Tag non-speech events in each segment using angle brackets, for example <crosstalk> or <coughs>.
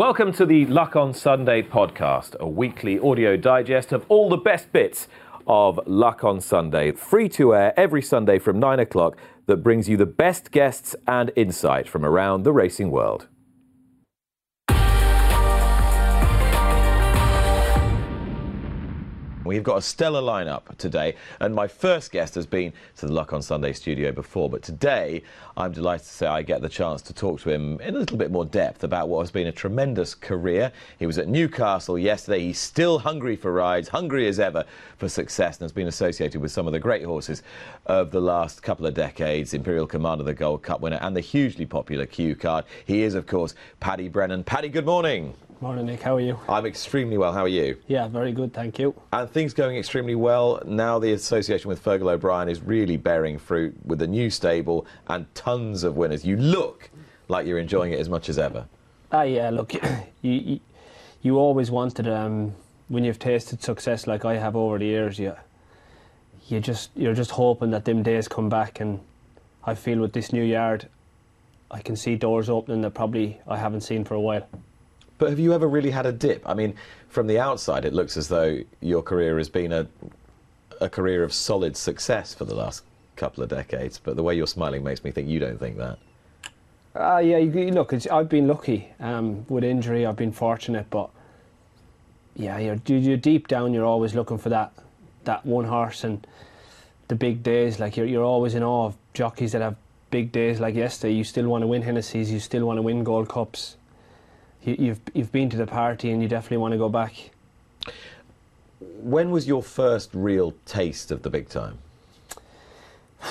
Welcome to the Luck on Sunday podcast, a weekly audio digest of all the best bits of Luck on Sunday, free to air every Sunday from 9 o'clock, that brings you the best guests and insight from around the racing world. We've got a stellar lineup today, and my first guest has been to the Luck on Sunday studio before, but today I'm delighted to say I get the chance to talk to him in a little bit more depth about what has been a tremendous career. He was at Newcastle yesterday. He's still hungry for rides, hungry as ever for success, and has been associated with some of the great horses of the last couple of decades Imperial Commander, the Gold Cup winner, and the hugely popular Cue Card. He is, of course, Paddy Brennan. Paddy, good morning. Morning, Nick. How are you? I'm extremely well. How are you? Yeah, very good, thank you. And things going extremely well. Now the association with Fergal O'Brien is really bearing fruit with a new stable and tons of winners. You look like you're enjoying it as much as ever. Ah, yeah. Look, <coughs> you you, you always wanted um, when you've tasted success like I have over the years. You you just you're just hoping that them days come back, and I feel with this new yard, I can see doors opening that probably I haven't seen for a while. But have you ever really had a dip? I mean, from the outside, it looks as though your career has been a a career of solid success for the last couple of decades. But the way you're smiling makes me think you don't think that. Ah, yeah. You, look, I've been lucky um, with injury. I've been fortunate, but yeah, you're, you're deep down. You're always looking for that that one horse and the big days. Like you're you're always in awe of jockeys that have big days like yesterday. You still want to win Hennessy's. You still want to win Gold Cups. You, you've you've been to the party and you definitely want to go back. When was your first real taste of the big time? <sighs>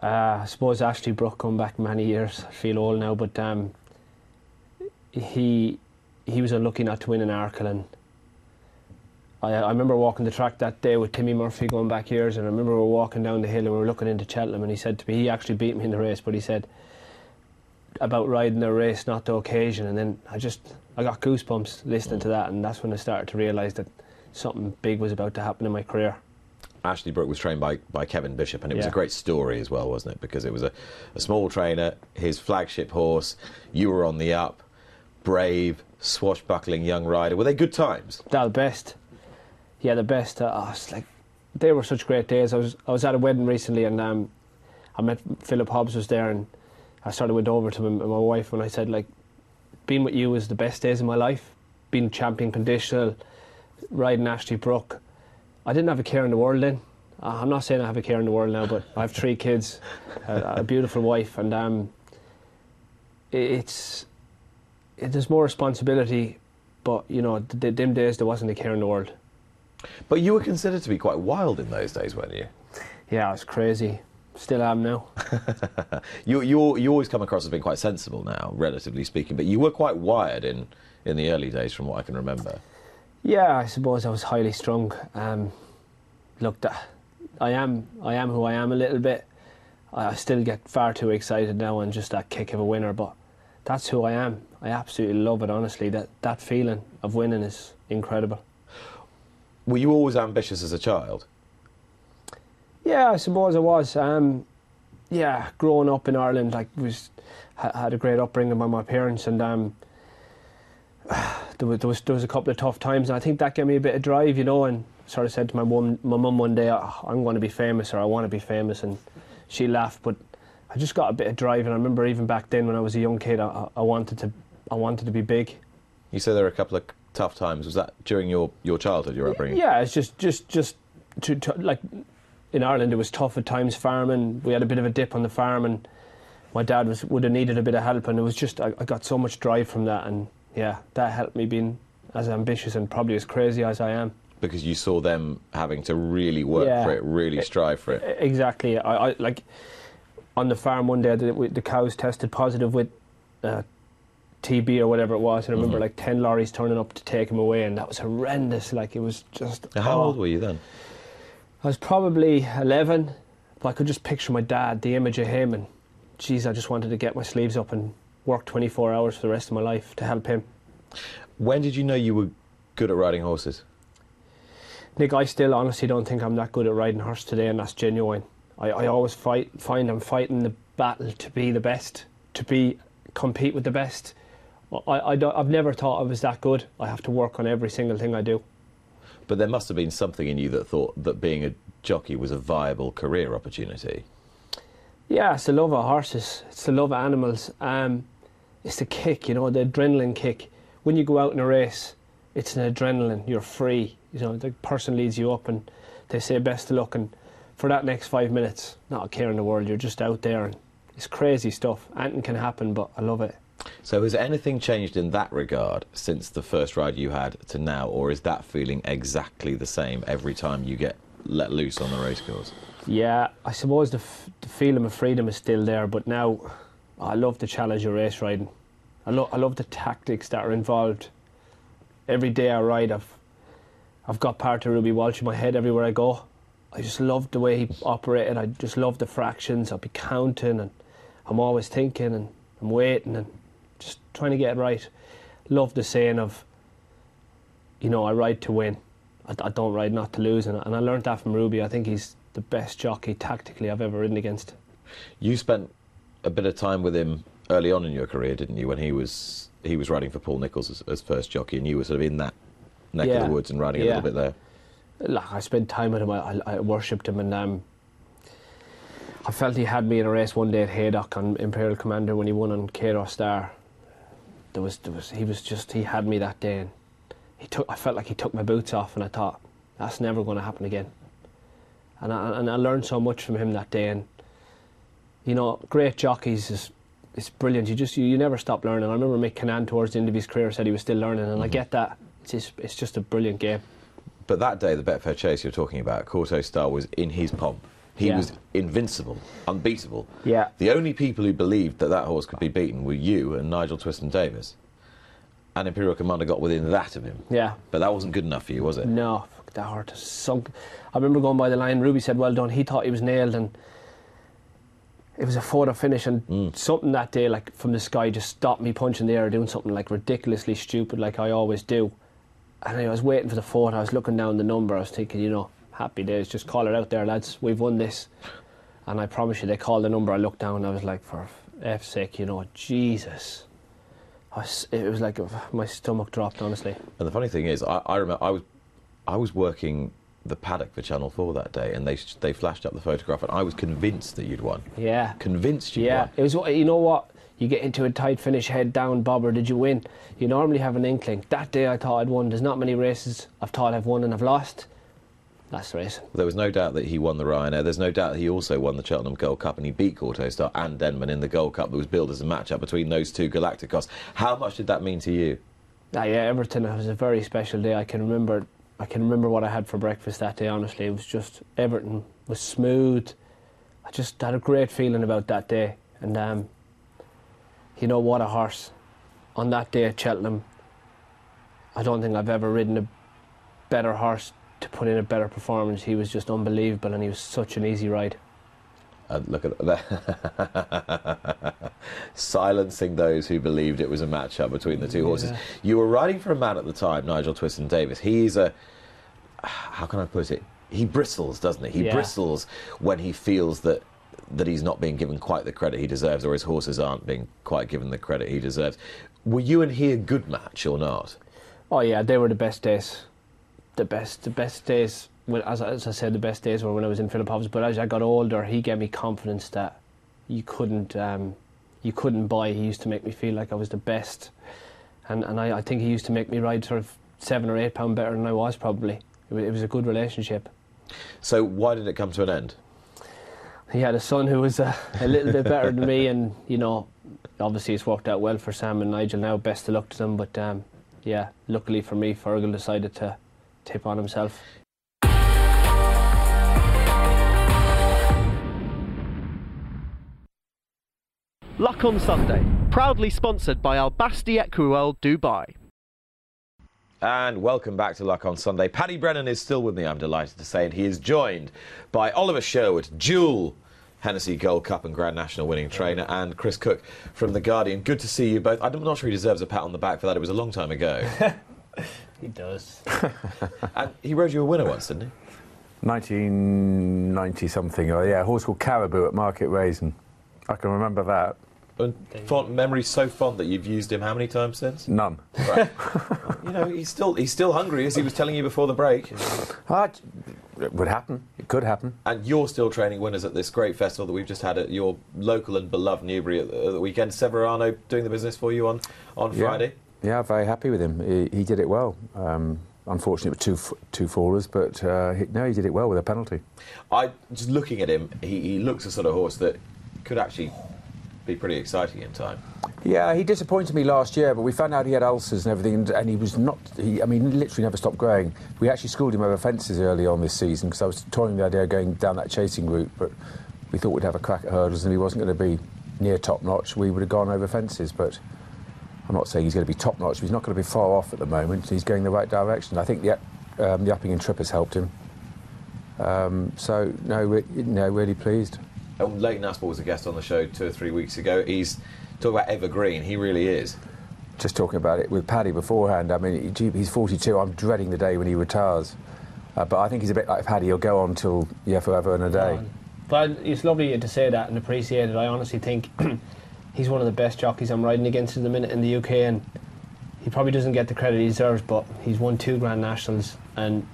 Uh, I suppose Ashley Brook come back many years. I feel old now, but um, he he was unlucky not to win in Arkle, and I, I remember walking the track that day with Timmy Murphy going back years, and I remember we were walking down the hill and we were looking into Cheltenham, and he said to me, he actually beat me in the race, but he said about riding the race, not the occasion, and then I just I got goosebumps listening to that, and that's when I started to realise that something big was about to happen in my career. Ashley Brook was trained by, by Kevin Bishop, and it was a great story as well, wasn't it? Because it was a, a small trainer, his flagship horse, you were on the up, brave, swashbuckling young rider. Were they good times? That the best. Yeah, the best. Uh, was like, they were such great days. I was I was at a wedding recently, and um, I met Philip Hobbs was there, and I sort of went over to and my wife, and I said like, being with you was the best days of my life. Being champion conditional, riding Ashley Brook. I didn't have a care in the world then. I'm not saying I have a care in the world now, but I have three <laughs> kids, a, a beautiful wife, and um, it's it, there's more responsibility. But you know, the, th- them days there wasn't a care in the world. But you were considered to be quite wild in those days, weren't you? Yeah, it's crazy. Still am now. <laughs> You, you, you always come across as being quite sensible now, relatively speaking, but you were quite wired in, in the early days, from what I can remember. Yeah, I suppose I was highly strung. Um, look, I am I am who I am a little bit. I I still get far too excited now and just that kick of a winner, but that's who I am. I absolutely love it. Honestly, that that feeling of winning is incredible. Were you always ambitious as a child? Yeah, I suppose I was. Um, yeah, growing up in Ireland, like was had a great upbringing by my parents, and um, <sighs> there was, there was there was a couple of tough times, and I think that gave me a bit of drive, you know. And sort of said to my mum, my mum one day, "Oh, I'm going to be famous, or I want to be famous, and she laughed, but I just got a bit of drive, and I remember even back then when I was a young kid, I, I wanted to I wanted to be big. You said there were a couple of tough times. Was that during your, your childhood, your upbringing? Yeah, it's just just just to, to like in Ireland it was tough at times farming. We had a bit of a dip on the farm and my dad was would have needed a bit of help and it was just I, I got so much drive from that and yeah, that helped me being as ambitious and probably as crazy as I am. because you saw them having to really work Yeah. for it, really strive for it. Exactly. I, I like on the farm one day the, the cows tested positive with uh, TB or whatever it was, and I remember Mm-hmm. like ten lorries turning up to take him away, and that was horrendous. Like it was just. Now, How oh. old were you then? I was probably eleven, but I could just picture my dad, the image of him, and geez, I just wanted to get my sleeves up and work twenty four hours for the rest of my life to help him. When did you know you were good at riding horses? Nick, I still honestly don't think I'm that good at riding horse today, and that's genuine. I, I always fight, find I'm fighting the battle to be the best, to be compete with the best. I, I don't, I've never thought I was that good. I have to work on every single thing I do. But there must have been something in you that thought that being a jockey was a viable career opportunity. Yeah, it's the love of horses. It's the love of animals. Um, it's the kick, you know, the adrenaline kick. When you go out in a race, it's an adrenaline. You're free. You know, the person leads you up and they say best of luck. And for that next five minutes, not a care in the world. You're just out there and it's crazy stuff. Anything can happen, but I love it. So has anything changed in that regard since the first ride you had to now, or is that feeling exactly the same every time you get let loose on the racecourse? Yeah, I suppose the, the feeling of freedom is still there, but now I love the challenge of race riding. I, lo- I love the tactics that are involved. Every day I ride, I've, I've got part of Ruby Walsh in my head everywhere I go. I just love the way he operated. I just love the fractions. I'll be counting and I'm always thinking and I'm waiting and just trying to get it right. Love the saying of, you know, I ride to win. I, I don't ride not to lose. And, and I learned that from Ruby. I think he's the best jockey tactically I've ever ridden against. You spent a bit of time with him early on in your career, didn't you? When he was he was riding for Paul Nicholls as, as first jockey, and you were sort of in that neck of the woods and riding a little bit there. Like, I spent time with him. I, I, I worshipped him, and um, I felt he had me in a race one day at Haydock on Imperial Commander when he won on Kauto Star. There was, there was, he was just, he had me that day, and he took. I felt like he took my boots off, and I thought that's never going to happen again. And I, and I learned so much from him that day, and you know, great jockeys is. It's brilliant. You just you, you never stop learning. I remember Mick Kinane towards the end of his career said he was still learning, and I mm-hmm. get that. It's just, it's just a brilliant game. But that day, the Betfair Chase you're talking about, Kauto Star was in his pomp. He Yeah. was invincible, unbeatable. Yeah. The only people who believed that that horse could be beaten were you and Nigel Twiston Davies. And Imperial Commander got within that of him. Yeah. But that wasn't good enough for you, was it? No, that hurt. Sunk. I remember going by the line. Ruby said, "Well done." He thought he was nailed, and it was a photo finish. And hmm. something that day, like from the sky, just stopped me punching the air, doing something like ridiculously stupid, like I always do. And I was waiting for the photo. I was looking down the number. I was thinking, you know, happy days. Just call it out there, lads. We've won this. And I promise you, they called the number. I looked down. I was like, for F's sake, you know, Jesus. I was, it was like my stomach dropped, honestly. And the funny thing is, I, I remember I was, I was working the paddock for Channel 4 that day, and they they flashed up the photograph, and I was convinced that you'd won. Yeah. Convinced you'd Yeah, won. it was. You know what? You get into a tight finish, head down, bobber. Did you win? You normally have an inkling. That day, I thought I'd won. There's not many races I've thought I've won and I've lost. That's the race. There was no doubt that he won the Ryanair. There's no doubt he also won the Cheltenham Gold Cup and he beat Kauto Star and Denman in the Gold Cup that was billed as a matchup between those two Galacticos. How much did that mean to you? Ah, yeah, Everton. It was a very special day. I can remember. I can remember what I had for breakfast that day. Honestly, it was just Everton was smooth. I just had a great feeling about that day, and um, you know what a horse on that day at Cheltenham. I don't think I've ever ridden a better horse to put in a better performance. He was just unbelievable, and he was such an easy ride. And look at that. <laughs> Silencing those who believed it was a matchup between the two horses. Yeah. You were riding for a man at the time, Nigel Twiston Davies. He's a. How can I put it? He bristles, doesn't he? He Yeah. bristles when he feels that that he's not being given quite the credit he deserves, or his horses aren't being quite given the credit he deserves. Were you and he a good match or not? Oh yeah, they were the best days. The best, the best days. When, as, I- as I said, the best days were when I was in Philip Hobbs. But as I got older, he gave me confidence that you couldn't, um, you couldn't buy. He used to make me feel like I was the best, and and I, I think he used to make me ride sort of seven or eight pound better than I was probably. It was, it was a good relationship. So why did it come to an end? He had a son who was uh, a little bit better than me, <laughs> and you know, obviously it's worked out well for Sam and Nigel now. Best of luck to them, but um, yeah, luckily for me, Fergal decided to tip on himself. Luck on Sunday, proudly sponsored by Al Basti Equiworld Dubai. And welcome back to Luck on Sunday. Paddy Brennan is still with me, I'm delighted to say, and he is joined by Oliver Sherwood, Jewel Hennessy Gold Cup and Grand National winning trainer, and Chris Cook from The Guardian. Good to see you both. I'm not sure he deserves a pat on the back for that, it was a long time ago. <laughs> He does. <laughs> and he rode you a winner once, didn't he? 1990 something, or yeah, a horse called Caribou at Market Rasen. I can remember that. And fond, memory so fond that you've used him how many times since? None. Right. <laughs> you know, he's still he's still hungry, as he was telling you before the break. Ah, it would happen. It could happen. And you're still training winners at this great festival that we've just had at your local and beloved Newbury at the, at the weekend. Severano doing the business for you on, on Yeah. Friday. Yeah, very happy with him. He, he did it well. Um, unfortunately, with two two fallers, but uh, he, no, he did it well with a penalty. I just looking at him, he, he looks a sort of horse that could actually be pretty exciting in time. Yeah, he disappointed me last year, but we found out he had ulcers and everything, and, and he was not. He, I mean, literally never stopped growing. We actually schooled him over fences early on this season because I was toying the idea of going down that chasing route, but we thought we'd have a crack at hurdles, and he wasn't going to be near top notch. We would have gone over fences, but I'm not saying he's going to be top notch. But he's not going to be far off at the moment. He's going the right direction. I think the um, the upping and trip has helped him. Um, so no, re- no, really pleased. And Leighton Aspel was a guest on the show two or three weeks ago. He's talking about evergreen. He really is. just talking about it with Paddy beforehand. I mean, he's 42. I'm dreading the day when he retires. Uh, but I think he's a bit like Paddy. He'll go on till yeah, forever and a day. But it's lovely to say that and appreciate it. I honestly think <clears throat> he's one of the best jockeys I'm riding against at the minute in the UK, and he probably doesn't get the credit he deserves. But he's won two Grand Nationals, and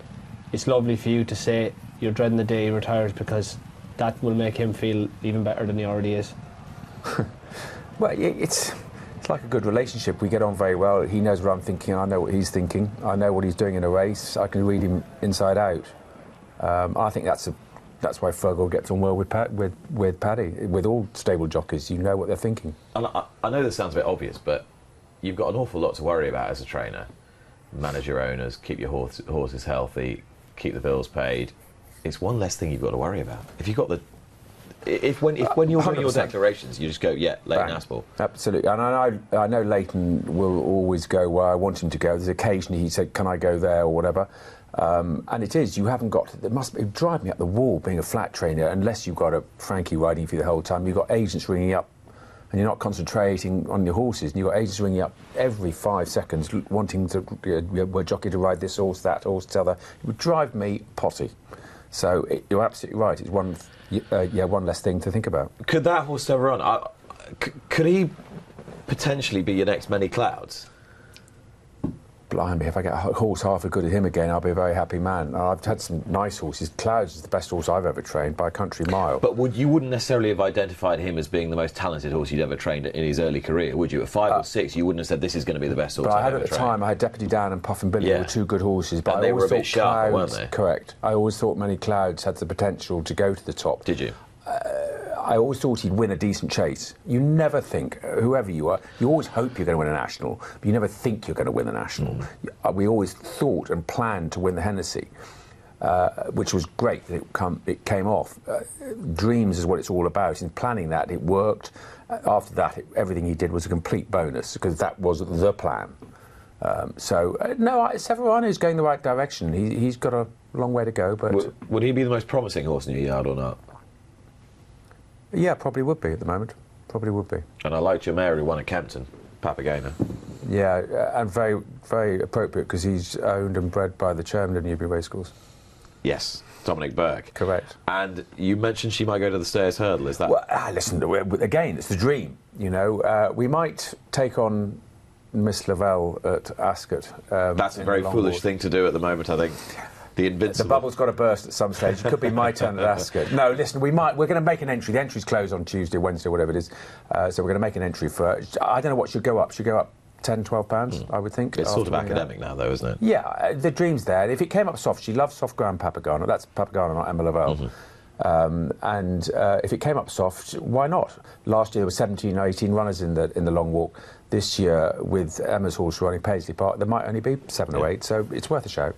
it's lovely for you to say you're dreading the day he retires because that will make him feel even better than he already is. <laughs> Well, it's it's like a good relationship. We get on very well. He knows what I'm thinking. I know what he's thinking. I know what he's doing in a race. I can read him inside out. Um, I think that's a that's why Fergal gets on well with Pat, with with Paddy. With all stable jockeys, you know what they're thinking. And I, I know this sounds a bit obvious, but you've got an awful lot to worry about as a trainer. Manage your owners, keep your horse, horses healthy, keep the bills paid. It's one less thing you've got to worry about. If you've got the. If when, if when you're doing your uh, declarations, you just go, yeah, Leighton Bang. Aspel. Absolutely, and I know, I know Leighton will always go where I want him to go. There's occasionally he said, "Can I go there?" or whatever. Um, and it is you haven't got. It must be drive me up the wall being a flat trainer unless you've got a Frankie riding for you the whole time. You've got agents ringing up, and you're not concentrating on your horses. And you've got agents ringing up every five seconds, wanting to uh, we're jockey to ride this horse, that horse, the other. It would drive me potty. So it, you're absolutely right. It's one, uh, yeah, one less thing to think about. Could that horse ever run? Could he potentially be your next Many Clouds? Blimey, if I get a horse half as good as him again, I'll be a very happy man. I've had some nice horses. Clouds is the best horse I've ever trained by a country mile. But would you wouldn't necessarily have identified him as being the most talented horse you'd ever trained in his early career, would you? At five or six, you wouldn't have said this is going to be the best horse Uh, But I had at the trained. time, I had Deputy Dan and Puffin Billy, Yeah. were two good horses. But And I they were always a bit thought sharper, weren't Clouds, they? Correct. I always thought many Clouds had the potential to go to the top. Did you? I always thought he'd win a decent chase. You never think, whoever you are, you always hope you're going to win a national, but you never think you're going to win the national. Uh, We always thought and planned to win the Hennessy. Uh, which was great that it, come, it came off. Uh, dreams is what it's all about. In planning that, it worked. Uh, after that, it, everything he did was a complete bonus because that was the plan. Um, so, uh, no, I- Severano's going the right direction. He, he's got a long way to go, but Would, would he be the most promising horse in your yard or not? Yeah, probably would be at the moment. Probably would be. And I liked your mare who won at Kempton, Papagana. Yeah, and very, very appropriate because he's owned and bred by the chairman of Newbury Racecourse. Yes, Dominic Burke. Correct. And you mentioned she might go to the Stayers Hurdle. Is that? Well, ah, listen, again, it's the dream. You know, uh, we might take on Miss Lavelle at Ascot. Um, That's a very foolish board. thing to do at the moment. I think the The bubble's got to burst at some stage. It could be my turn at Ascot. <laughs> No, listen, we might. We're going to make an entry. The entry's closed on Tuesday, Wednesday, whatever it is. Uh, so we're going to make an entry for. I don't know what should go up. Should go up 10, 12 pounds. I would think. Hmm. It's sort of that. academic now, though, isn't it? Yeah, uh, the dream's there. If it came up soft, she loves soft ground Papagana. That's Papagana, not Emma Lavelle. Mm-hmm. Um, and uh, if it came up soft, why not? Last year there were 17 or 18 runners in the in the long walk. This year, with Emma's horse running Paisley Park, there might only be seven or eight. So it's worth a shout.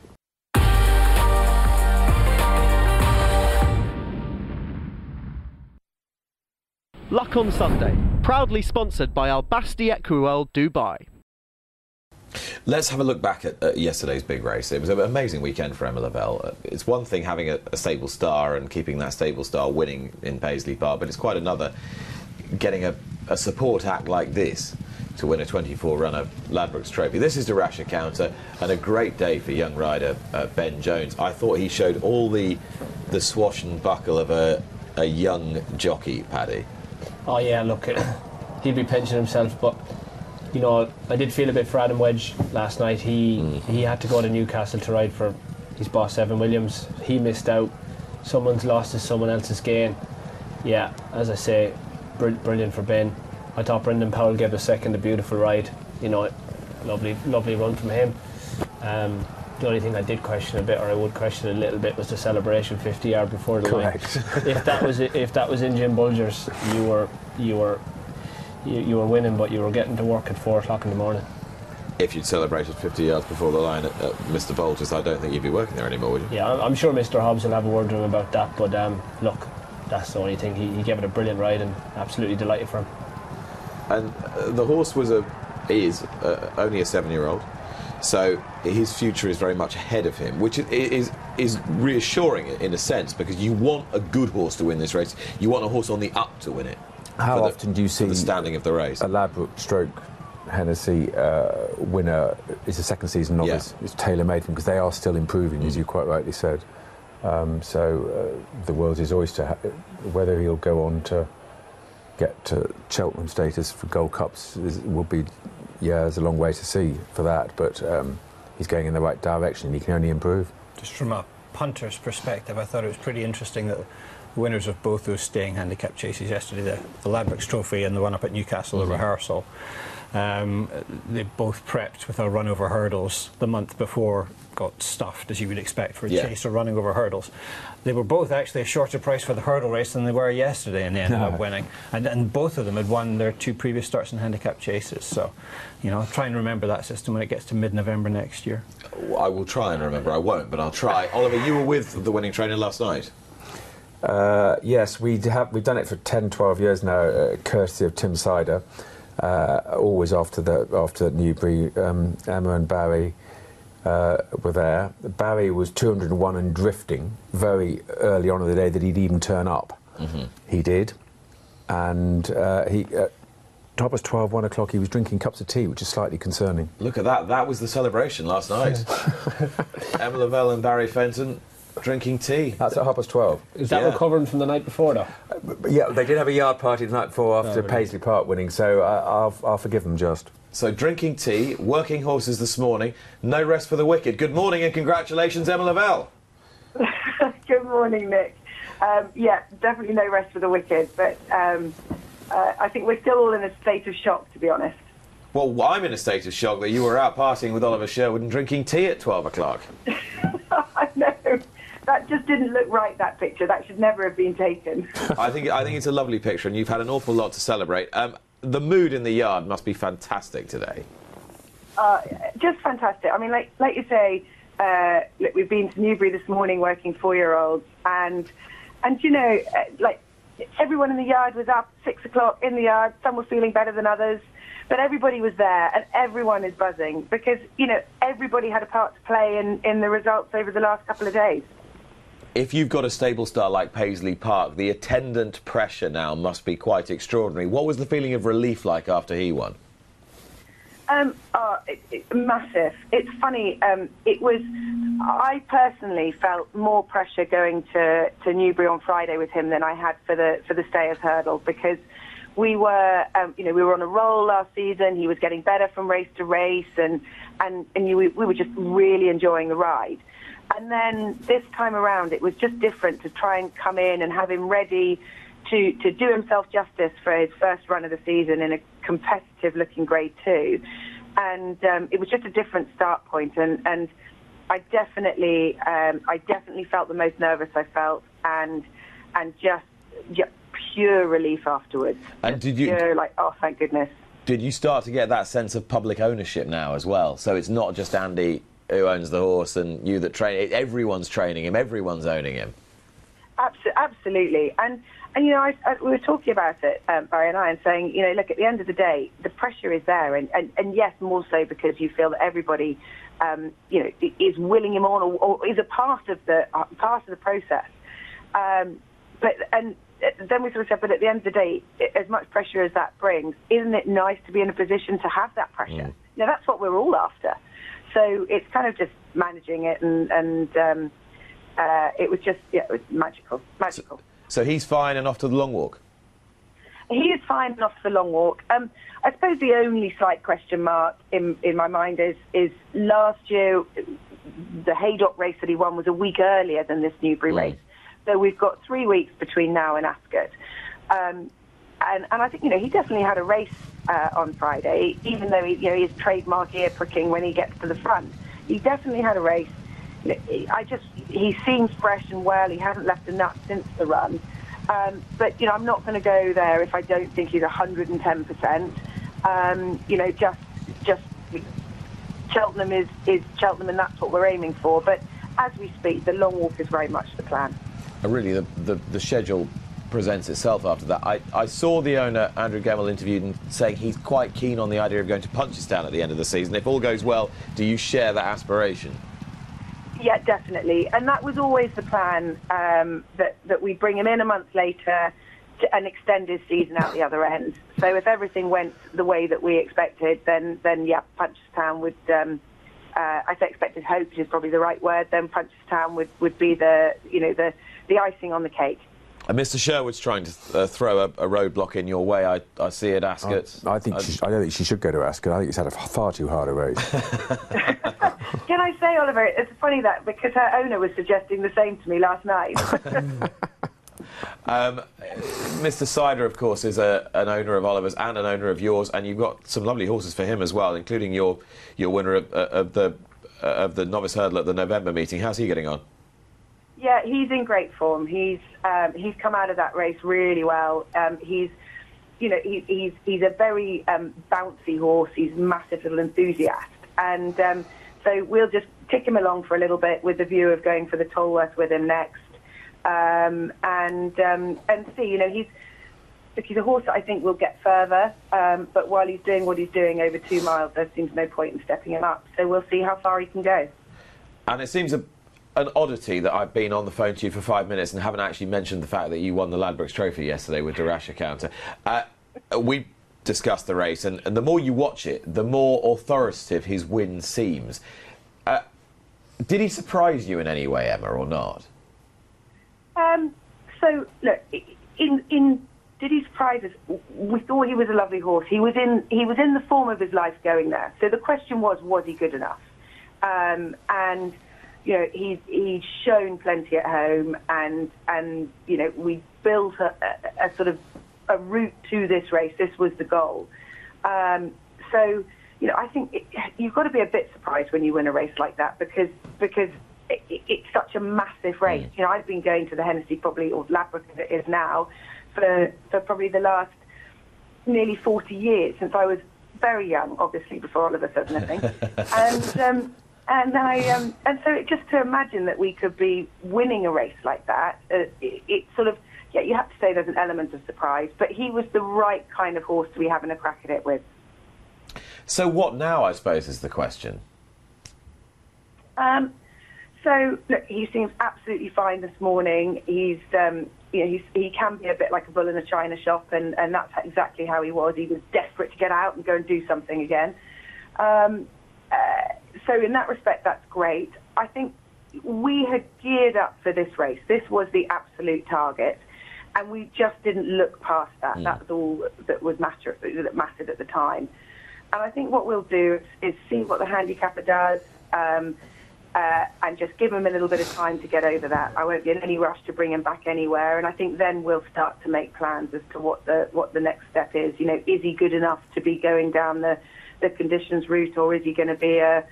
Luck on Sunday, proudly sponsored by Al Basti Equiworld Dubai. Let's have a look back at, at, yesterday's big race. It was an amazing weekend for Emma Lavelle. Uh, It's one thing having a, a stable star and keeping that stable star winning in Paisley Park, but it's quite another getting a, a support act like this to win a 24 runner Ladbrokes Trophy. This is De Rasher Counter and a great day for young rider uh, Ben Jones. I thought he showed all the the swash and buckle of a, a young jockey, Paddy. Oh yeah, look, he'll be pinching himself, but you know, I did feel a bit for Adam Wedge last night. He he had to go to Newcastle to ride for his boss Evan Williams. He missed out. Someone's lost is someone else's gain. Yeah, as I say, br- brilliant for Ben. I thought Brendan Powell gave the second a beautiful ride. You know, lovely lovely run from him. Um, the only thing I did question a bit, or I would question a little bit, was the celebration 50 yard before the Correct. line. <laughs> if that was if that was in Jim Bolger's, you were you were you, you were winning, but you were getting to work at four o'clock in the morning. If you'd celebrated 50 yards before the line at, at Mr. Bolger's, I don't think you'd be working there anymore, would you? Yeah, I'm, I'm sure Mr. Hobbs will have a word to him about that. But um, look, that's the only thing. He, he gave it a brilliant ride and absolutely delighted for him. And uh, the horse was a is uh, only a seven-year-old, so his future is very much ahead of him, which is is, is reassuring in a sense because you want a good horse to win this race. You want a horse on the up to win it. How the- often do you see the standing of the race? a Ladbroke stroke Hennessy uh, winner is a second season novice. It's tailor made for them because they are still improving, as you quite rightly said. Um, so uh, the world is oyster. Ha- Whether he'll go on to get to Cheltenham status for Gold Cups is, will be, yeah, there's a long way to see for that. But um, he's going in the right direction. And he can only improve. Just from a punter's perspective, I thought it was pretty interesting that the winners of both those staying handicap chases yesterday, the, the Ladbrokes Trophy and the one up at Newcastle, the rehearsal, um, they both prepped with a run over hurdles the month before, got stuffed as you would expect for a Yeah. chase or running over hurdles. They were both actually a shorter price for the hurdle race than they were yesterday, and they ended up <laughs> winning. And, and both of them had won their two previous starts in handicap chases. So, you know, try and remember that system when it gets to mid-November next year. I will try and remember. I won't, but I'll try. <laughs> Oliver, you were with the winning trainer last night. Uh, yes, we have, we've done it for 10, 12 years now, uh, courtesy of Tim Syder. Uh, always after the after Newbury, um, Emma and Barry uh, were there. Barry was 201 and drifting very early on in the day that he'd even turn up. He did, and uh, he. Uh, Top was 12, 1 o'clock, he was drinking cups of tea, which is slightly concerning. Look at that. That was the celebration last night. <laughs> Emma Lavelle and Barry Fenton drinking tea. That's at half past 12. Is that Yeah. recovering from the night before, though? But yeah, they did have a yard party the night before after really? Paisley Park winning, so I, I'll, I'll forgive them just. So drinking tea, working horses this morning. No rest for the wicked. Good morning and congratulations, Emma Lavelle. <laughs> Good morning, Nick. Um, yeah, definitely no rest for the wicked, but um, uh, I think we're still all in a state of shock, to be honest. Well, I'm in a state of shock that you were out partying with Oliver Sherwood and drinking tea at 12 o'clock. <laughs> I know. That just didn't look right, that picture. That should never have been taken. <laughs> I think I think it's a lovely picture, and you've had an awful lot to celebrate. Um, the mood in the yard must be fantastic today. Uh, just fantastic. I mean, like, like you say, uh, look, we've been to Newbury this morning working four-year-olds, and and you know, uh, like everyone in the yard was up six o'clock in the yard. Some were feeling better than others, but everybody was there, and everyone is buzzing because you know everybody had a part to play in in the results over the last couple of days. If you've got a stable star like Paisley Park, the attendant pressure now must be quite extraordinary. What was the feeling of relief like after he won? Um, oh, it, it, massive. It's funny. Um, it was. I personally felt more pressure going to, to Newbury on Friday with him than I had for the for the Stayers hurdle because we were, um, you know, we were on a roll last season. He was getting better from race to race, and and and you, we were just really enjoying the ride. And then this time around, it was just different to try and come in and have him ready to, to do himself justice for his first run of the season in a competitive looking grade two. And um, it was just a different start point. And, and I definitely, um, I definitely felt the most nervous I felt and, and just, just pure relief afterwards. And did you- Pure, like, oh, thank goodness. Did you start to get that sense of public ownership now as well? So it's not just Andy who owns the horse and you that train. it- Everyone's training him. Everyone's owning him. Absolutely. And and you know, I, I, we were talking about it, um, Barry and I, and saying, you know, look, at the end of the day, the pressure is there, and, and, and yes, more so because you feel that everybody, um, you know, is willing him on or, or is a part of the uh, part of the process. Um, but and uh, then we sort of said, but at the end of the day, as much pressure as that brings, isn't it nice to be in a position to have that pressure? You know, that's what we're all after. So it's kind of just managing it, and and um, uh, it was just yeah, it was magical, magical. So he's fine and off to the long walk. He is fine enough for the long walk. Um, I suppose the only slight question mark in, in my mind is is last year the Haydock race that he won was a week earlier than this Newbury Mm. race. So we've got three weeks between now and Ascot. Um, and, and I think, you know, he definitely had a race uh, on Friday, even though he, you know, his trademark ear pricking when he gets to the front. He definitely had a race. I just, he seems fresh and well. He hasn't left a nut since the run. Um, but, you know, I'm not going to go there if I don't think he's 110%. Um, you know, just, just Cheltenham is, is Cheltenham, and that's what we're aiming for. But as we speak, the long walk is very much the plan. Really, the, the, the schedule presents itself after that. I, I saw the owner, Andrew Gemmell, interviewed and saying he's quite keen on the idea of going to Punchestown at the end of the season. If all goes well, do you share that aspiration? Yeah, definitely. And that was always the plan um, that that we bring him in a month later to, and extend his season out the other end. So if everything went the way that we expected, then then yeah, Punchestown would. Um, uh, I say expected hope is probably the right word. Then Punchestown would, would be the you know the the icing on the cake. And Mr. Sherwood's trying to uh, throw a, a roadblock in your way. I, I see at Ascot. I think she, I don't think she should go to Ascot. I think it's had a far too hard a race. <laughs> <laughs> Can I say, Oliver? It's funny that because her owner was suggesting the same to me last night. <laughs> Um, Mr. Syder, of course, is a, an owner of Oliver's and an owner of yours, and you've got some lovely horses for him as well, including your your winner of, uh, of the uh, of the novice hurdle at the November meeting. How's he getting on? Yeah, he's in great form. He's um, he's come out of that race really well. Um, he's you know he, he's he's a very um, bouncy horse. He's a massive little enthusiast, and um, so we'll just tick him along for a little bit with the view of going for the Tolworth with him next, um, and um, and see. You know he's he's a horse that I think will get further, but while he's doing what he's doing over two miles, there seems no point in stepping him up. So we'll see how far he can go. And it seems a, an oddity that I've been on the phone to you for five minutes and haven't actually mentioned the fact that you won the Ladbrokes Trophy yesterday with Rasher counter. Uh, we discussed the race, and, and the more you watch it, the more authoritative his win seems. Uh, did he surprise you in any way, Emma, or not? Um, so look, in in did he surprise us? We thought he was a lovely horse. He was in he was in the form of his life going there. So the question was, was he good enough? Um, and you know, he's he's shown plenty at home, and and you know, we built a, a, a sort of a route to this race. This was the goal. Um, so you know, I think it, you've got to be a bit surprised when you win a race like that because because it, it, it's such a massive race. You know, I've been going to the Hennessy probably or Ladbroke as it is now for for probably the last nearly 40 years since I was very young, obviously before Oliver said anything. and um, and I um, and so it, just to imagine that we could be winning a race like that, uh, it, it sort of yeah, you have to say there's an element of surprise, but he was the right kind of horse to be having a crack at it with. So what now, I suppose, is the question. Um, so look, he seems absolutely fine this morning. He's, um, you know, he's, he can be a bit like a bull in a china shop, and, and that's exactly how he was. He was desperate to get out and go and do something again. Um, uh, so in that respect, that's great. I think we had geared up for this race. This was the absolute target, and we just didn't look past that. That was all that was matter that mattered at the time. And I think what we'll do is, is see what the handicapper does. Um, uh, and just give him a little bit of time to get over that. I won't be in any rush to bring him back anywhere, and I think then we'll start to make plans as to what the what the next step is. You know, is he good enough to be going down the the conditions route, or is he going to be a,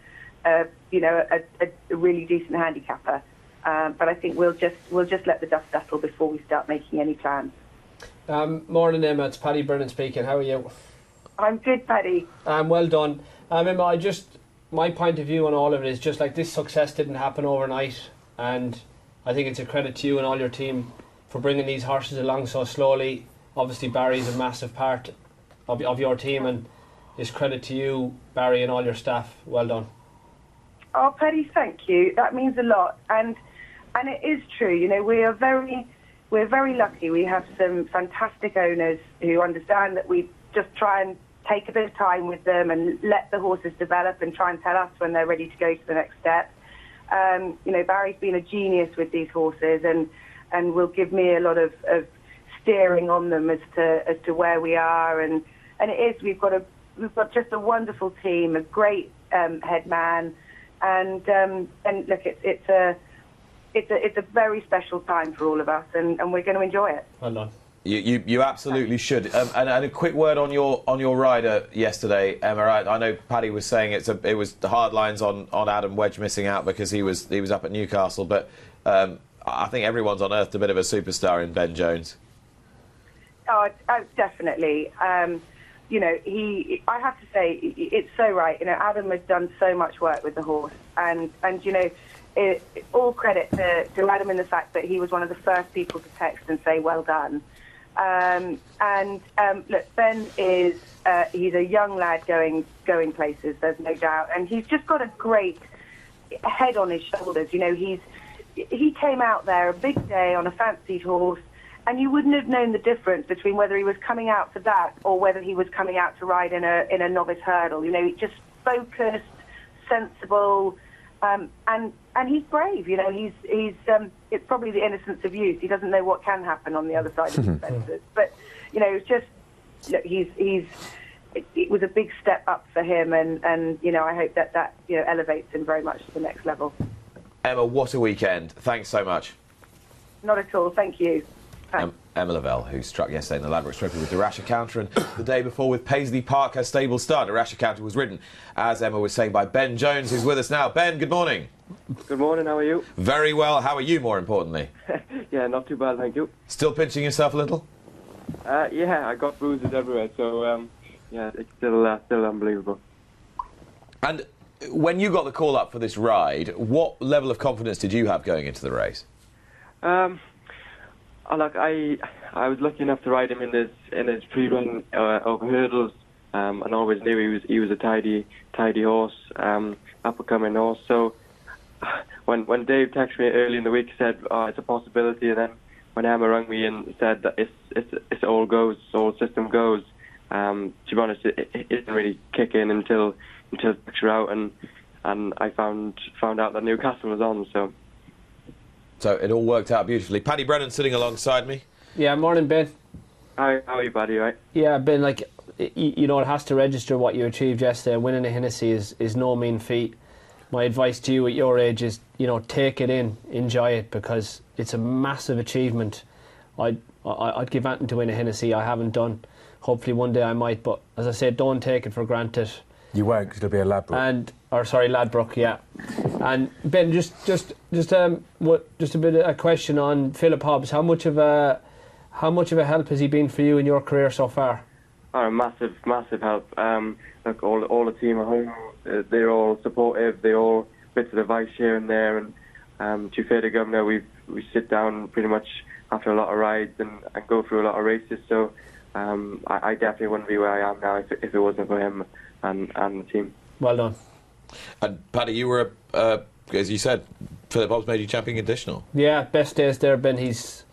a you know a, a really decent handicapper? Um, but I think we'll just we'll just let the dust settle before we start making any plans. Um, morning, Emma. It's Paddy Brennan speaking. How are you? I'm good, Paddy. Um, well done. Um, Emma, I just my point of view on all of it is just like this success didn't happen overnight, and I think it's a credit to you and all your team for bringing these horses along so slowly. Obviously, Barry's a massive part of, of your team, and it's credit to you, Barry, and all your staff. Well done. Oh, Paddy, thank you. That means a lot, and and it is true. You know, we are very we're very lucky. We have some fantastic owners who understand that we just try and take a bit of time with them and let the horses develop and try and tell us when they're ready to go to the next step. Um, you know, Barry's been a genius with these horses and and will give me a lot of, of steering on them as to as to where we are and and it is we've got a we've got just a wonderful team, a great um, head man, and um, and look, it's it's a it's a it's a very special time for all of us, and, and we're going to enjoy it. Well done. You, you, you absolutely should. Um, and, and a quick word on your on your rider yesterday, Emma. I, I know Paddy was saying it's a, it was the hard lines on, on Adam Wedge missing out because he was he was up at Newcastle, but um, I think everyone's unearthed a bit of a superstar in Ben Jones. Oh, oh definitely. Um, you know, he. I have to say, it's so right. You know, Adam has done so much work with the horse, and and you know, it, all credit to, to Adam in the fact that he was one of the first people to text and say, "Well done." Um, and um, look, Ben is uh, he's a young lad going going places. There's no doubt, and he's just got a great head on his shoulders. You know, he's he came out there a big day on a fancied horse, and you wouldn't have known the difference between whether he was coming out for that or whether he was coming out to ride in a in a novice hurdle. You know, he's just focused, sensible. Um, and and he's brave. You know, he's he's um, it's probably the innocence of youth. He doesn't know what can happen on the other side of the <laughs> fences. But you know, it's just look, he's he's it, it was a big step up for him, and and you know, I hope that that you know elevates him very much to the next level. Emma, what a weekend! Thanks so much. Not at all. Thank you. Thanks. Em- Emma Lavelle, who struck yesterday in the Ladbrokes Trophy with the De Rasher Counter, and the day before with Paisley Park, her stable star. De Rasher Counter was ridden, as Emma was saying, by Ben Jones, who's with us now. Ben, good morning. Good morning, how are you? Very well. How are you, more importantly? <laughs> yeah, not too bad, thank you. Still pinching yourself a little? Uh, yeah, I got bruises everywhere, so um, yeah, it's still uh, still unbelievable. And when you got the call up for this ride, what level of confidence did you have going into the race? Um, I, like I, I was lucky enough to ride him in his in his pre-run uh, over hurdles, um, and always knew he was he was a tidy tidy horse, um, up and coming horse. So when when Dave texted me early in the week, said oh, it's a possibility, and then when Emma rang me and said that it's it's, it's all goes, all system goes. Um, to be honest, it, it didn't really kick in until until the picture out, and and I found found out that Newcastle was on. So So it all worked out beautifully. Paddy Brennan sitting alongside me. Yeah, morning, Ben. how how are you, buddy? Right? Yeah, Ben. Like, you know, it has to register what you achieved yesterday. Winning a Hennessy is is no mean feat. My advice to you at your age is, you know, take it in, enjoy it, because it's a massive achievement. I'd I- I'd give anything to win a Hennessy. I haven't done. Hopefully, one day I might. But as I said, don't take it for granted. You won't, because it'll be a Ladbroke. And or sorry, Ladbroke, yeah. And Ben, just just just um, what just a bit of a question on Philip Hobbs. How much of a how much of a help has he been for you in your career so far? Oh, massive, massive help. Um, look, all all the team at home, uh, they're all supportive. They all bits of advice here and there. And um, to fair to Governor, we we sit down pretty much after a lot of rides and, and go through a lot of races. So um, I, I definitely wouldn't be where I am now if, it- if it wasn't for him and, and the team. Well done. And Paddy, you were, a, uh, as you said, Philip Hobbs made you champion conditional. Yeah, best days there, Ben. He's,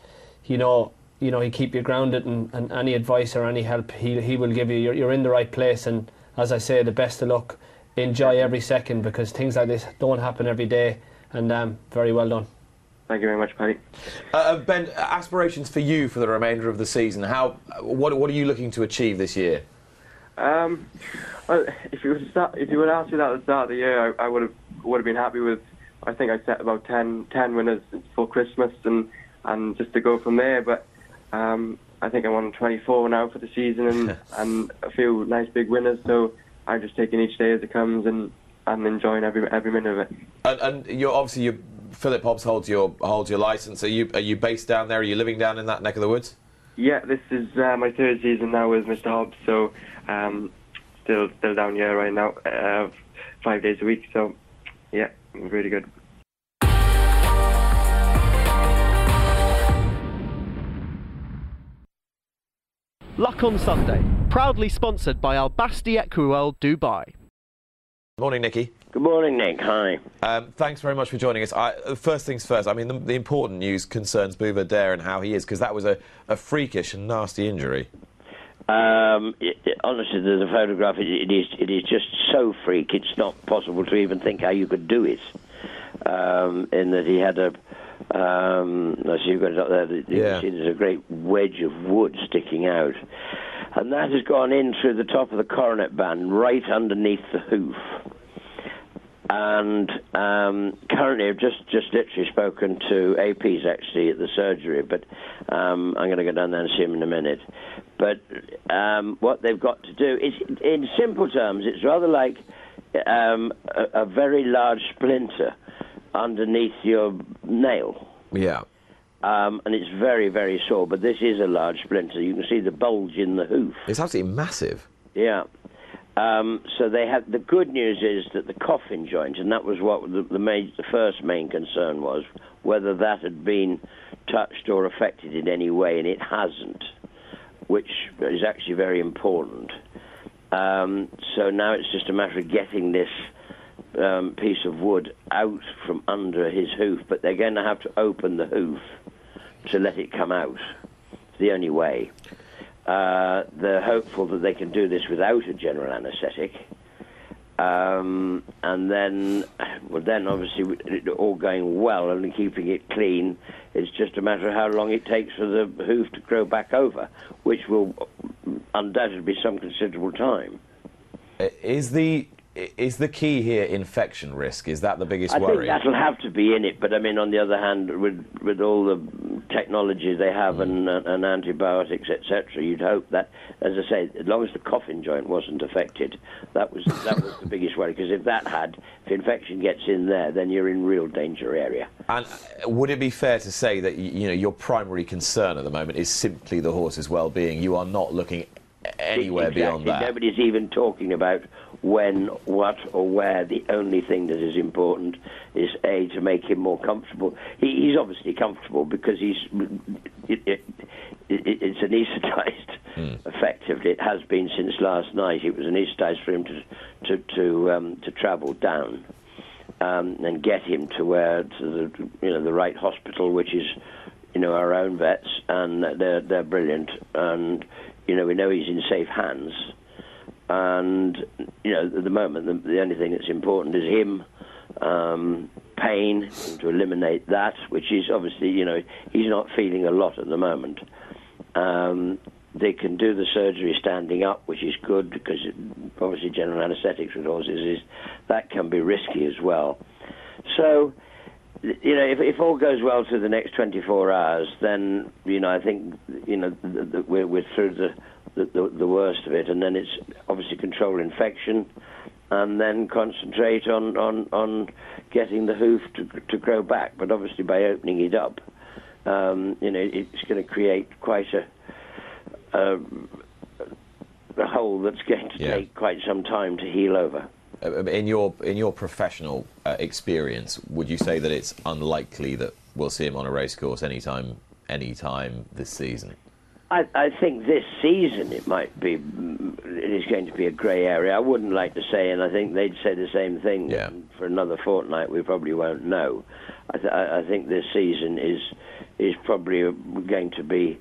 you know, you know, he keep you grounded, and, and any advice or any help he he will give you. You're, you're in the right place, and as I say, the best of luck. Enjoy every second because things like this don't happen every day. And um, very well done. Thank you very much, Paddy. Uh, Uh, ben, aspirations for you for the remainder of the season. How, what, what are you looking to achieve this year? Um, if you would start, if you would ask me that at the start of the year, I, I would have would have been happy with. I think I set about 10, 10 winners for Christmas, and and just to go from there. But um, I think I'm on 24 now for the season, and <laughs> and a few nice big winners. So I'm just taking each day as it comes, and and enjoying every every minute of it. And, and you're obviously you, Philip Hobbs holds your holds your license. Are you are you based down there? Are you living down in that neck of the woods? Yeah, this is uh, my third season now with Mr. Hobbs, so um, still still down here right now, uh, five days a week. So yeah, really good. Luck on Sunday, proudly sponsored by Al Basti Equiworld Dubai. Morning, Nicky. Good morning, Nick. Hi. Um, thanks very much for joining us. I, uh, first things first, I mean, the, the important news concerns Buveur D'Air and how he is, because that was a, a freakish and nasty injury. Um, it, it- honestly, the, the photograph it, it is it is just so freak. It's not possible to even think how you could do it. Um, in that he had a, um, I see you've got it up there. You can Yeah. see there's a great wedge of wood sticking out, and that has gone in through the top of the coronet band, right underneath the hoof. And um, currently, I've just just literally spoken to APs actually at the surgery, but um, I'm going to go down there and see him in a minute. But um, what they've got to do is, in simple terms, it's rather like um, a, a very large splinter underneath your nail. Yeah. Um, and it's very, very sore, but this is a large splinter. You can see the bulge in the hoof. It's absolutely massive. Yeah. Um, so they had the good news is that the coffin joint, and that was what the, the, the first main concern was, whether that had been touched or affected in any way, and it hasn't, which is actually very important. Um, so now it's just a matter of getting this um, piece of wood out from under his hoof, but they're going to have to open the hoof to let it come out. It's the only way. Uh, they're hopeful that they can do this without a general anaesthetic. Um, and then, well, then obviously, it all going well and keeping it clean, it's just a matter of how long it takes for the hoof to grow back over, which will undoubtedly be some considerable time. Is the is the key here infection risk? Is that the biggest I worry? think that'll have to be in it, but I mean, on the other hand, with with all the technology they have and, uh, and antibiotics, etc., you'd hope that, as I say, as long as the coffin joint wasn't affected, that was that was the biggest worry. Because if that had, if infection gets in there, then you're in real danger area. And uh, would it be fair to say that you know your primary concern at the moment is simply the horse's well-being? You are not looking anywhere exactly. beyond that. Nobody's even talking about when, what, or where. The only thing that is important is a to make him more comfortable. He, he's obviously comfortable because he's it, it, it, it's anaesthetized. Effectively, it has been since last night. It was anaesthetized for him to to to um, to travel down. Um, and get him to where to the you know the right hospital, which is you know our own vets, and they're they're brilliant, and you know we know he's in safe hands, and you know at the moment the, the only thing that's important is him, um, pain to eliminate that, which is obviously you know he's not feeling a lot at the moment. Um, they can do the surgery standing up, which is good because it, obviously general anaesthetics with horses is that can be risky as well. So, you know, if, if all goes well through the next 24 hours, then you know I think you know th- th- we're, we're through the, the the the worst of it, and then it's obviously control infection, and then concentrate on on on getting the hoof to to grow back. But obviously by opening it up, um, you know, it's going to create quite a a, a hole that's going to Yeah. take quite some time to heal over. Uh, In your in your professional uh, experience, would you say that it's unlikely that we'll see him on a racecourse anytime anytime this season? I, I think this season it might be, it is going to be a grey area. I wouldn't like to say, and I think they'd say the same thing. Yeah. For another fortnight, we probably won't know. I, th- I think this season is is probably going to be,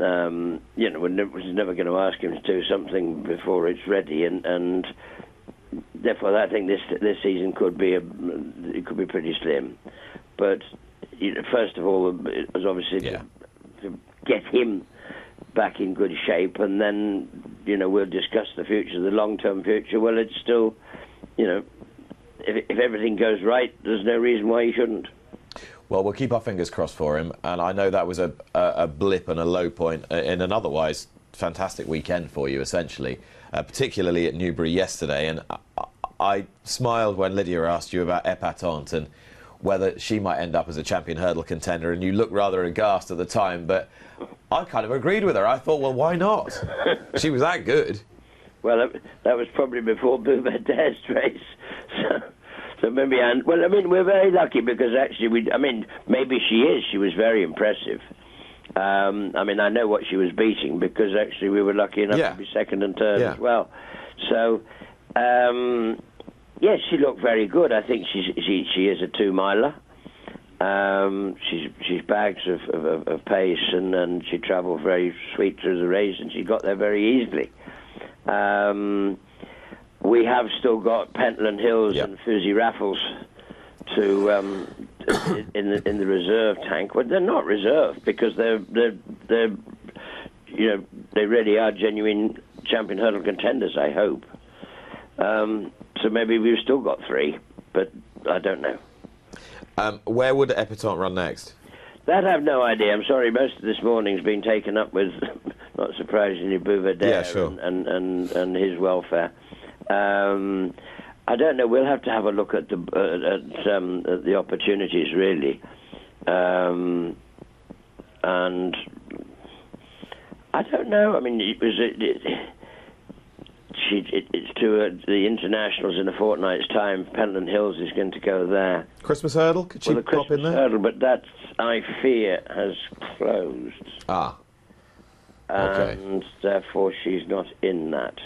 um, you know, we're never, we're never going to ask him to do something before it's ready, and and therefore I think this this season could be a it could be pretty slim. But you know, first of all, it was obviously Yeah. to, to get him back in good shape, and then you know we'll discuss the future, the long-term future. Well, it's still, you know, if, if everything goes right, there's no reason why he shouldn't. Well, we'll keep our fingers crossed for him, and I know that was a, a, a blip and a low point in an otherwise fantastic weekend for you, essentially, uh, particularly at Newbury yesterday. And I, I smiled when Lydia asked you about Epatante and whether she might end up as a champion hurdle contender, and you looked rather aghast at the time, but I kind of agreed with her. I thought, well, why not? <laughs> she was that good. Well, that, was probably before Bouba <laughs> Dare's race. So, so maybe, and well, I mean, we're very lucky because actually, we, I mean, maybe she is. She was very impressive. Um, I mean, I know what she was beating because actually we were lucky enough Yeah. to be second and third Yeah. as well. So, um, yes, she looked very good. I think she's, she she is a two miler. Um, she's she's bags of, of, of pace and, and she travelled very sweet through the race and she got there very easily. Um, we have still got Pentland Hills Yep. and Fusil Raffles to um, <coughs> in the in the reserve tank, but they're not reserve because they're they're they're you know they really are genuine champion hurdle contenders. I hope. Um, so maybe we've still got three, but I don't know. Um, where would Epatante run next? That I've no idea. I'm sorry. Most of this morning's been taken up with, <laughs> not surprisingly, Buveur D'Air Yeah, sure. and, and, and, and his welfare. Um, I don't know. We'll have to have a look at the uh, at, um, at the opportunities really, um, and I don't know. I mean, it was it, it, she, it, it's to uh, the internationals in a fortnight's time. Pentland Hills is going to go there. Christmas hurdle? Could she Well, the pop Christmas in there? hurdle, but that I fear has closed, Ah, Okay. and therefore she's not in that.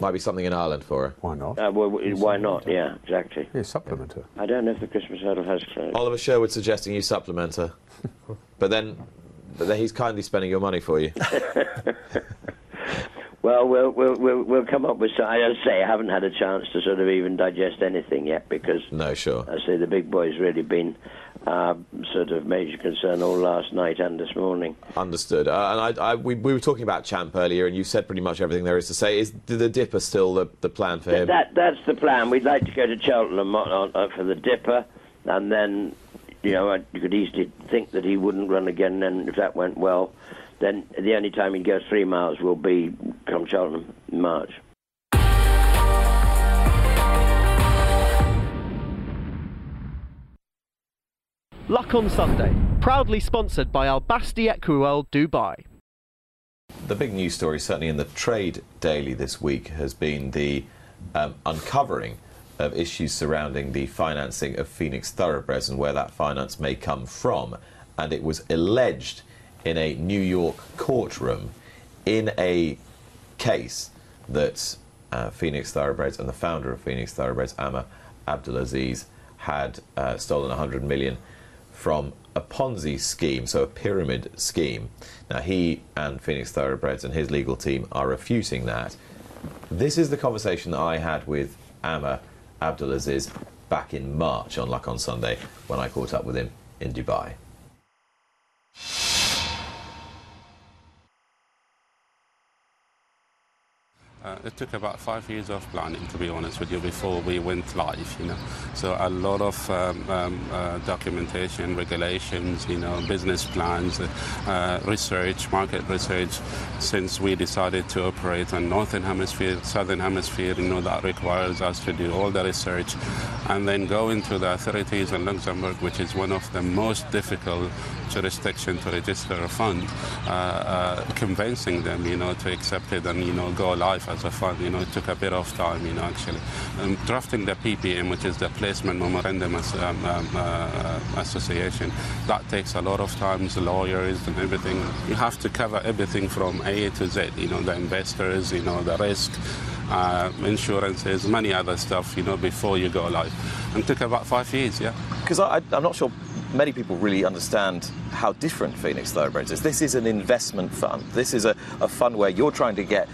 might be something in Ireland for her. Why not? Uh, well, why not? Yeah, exactly. Yeah, supplement her. I don't know if the Christmas hurdle has closed. Oliver Sherwood suggesting you supplement her, <laughs> but then, but then he's kindly spending your money for you. <laughs> Well, we'll we'll we'll, we'll come up with. some- I say I haven't had a chance to sort of even digest anything yet because No, sure. I say the big boy's really been uh, sort of major concern all last night and this morning. Understood. Uh, and I, I, we, we were talking about Champ earlier, and you said pretty much everything there is to say. Is the, the Dipper still the, the plan for him? That that's the plan. We'd like to go to Cheltenham on, on, uh, for the Dipper, and then you know I- you could easily think that he wouldn't run again. And if that went well, then the only time he'd go three miles will be come Cheltenham in March. Luck on Sunday, proudly sponsored by Al Basti Equiworld Dubai. The big news story, certainly in the Trade Daily this week, has been the um, uncovering of issues surrounding the financing of Phoenix Thoroughbreds and where that finance may come from. And it was alleged in a New York courtroom in a case that uh, Phoenix Thoroughbreds and the founder of Phoenix Thoroughbreds, Amer Abdulaziz, had uh, stolen 100 million from a Ponzi scheme, so a pyramid scheme. Now, he and Phoenix Thoroughbreds and his legal team are refuting that. This is the conversation that I had with Amer Abdulaziz back in March on Luck on Sunday when I caught up with him in Dubai. Uh, it took about five years of planning, to be honest with you, before we went live. You know, so a lot of um, um, uh, documentation, regulations, you know, business plans, uh, research, market research. Since we decided to operate on northern hemisphere, southern hemisphere, you know, that requires us to do all the research, and then go into the authorities in Luxembourg, which is one of the most difficult jurisdiction to register a fund, uh, uh, convincing them, you know, to accept it and you know go live as fund. You know, it took a bit of time, you know, actually. Um, drafting the PPM, which is the Placement Memorandum as, um, um, uh, Association, that takes a lot of times, lawyers and everything. You have to cover everything from A to Z. You know, the investors, you know, the risk. Uh, insurances, many other stuff, you know, before you go live. And took about five years, yeah. Because I'm not sure many people really understand how different Phoenix Thoroughbreds is. This is an investment fund. This is a, a fund where you're trying to get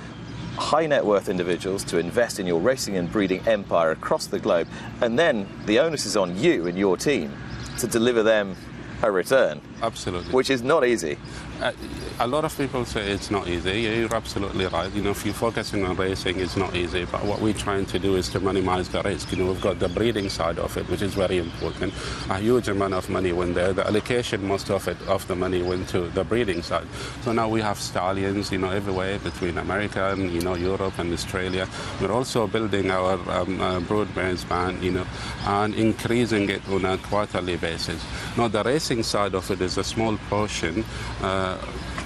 high net worth individuals to invest in your racing and breeding empire across the globe. And then the onus is on you and your team to deliver them a return, Absolutely. which is not easy. Uh, a lot of people say it's not easy. You're absolutely right. You know, if you're focusing on racing, it's not easy. But what we're trying to do is to minimize the risk. You know, we've got the breeding side of it, which is very important. A huge amount of money went there. The allocation, most of it, of the money went to the breeding side. So now we have stallions, you know, everywhere between America and, you know, Europe and Australia. We're also building our um, uh, band, you know, and increasing it on a quarterly basis. Now, the racing side of it is a small portion. Uh,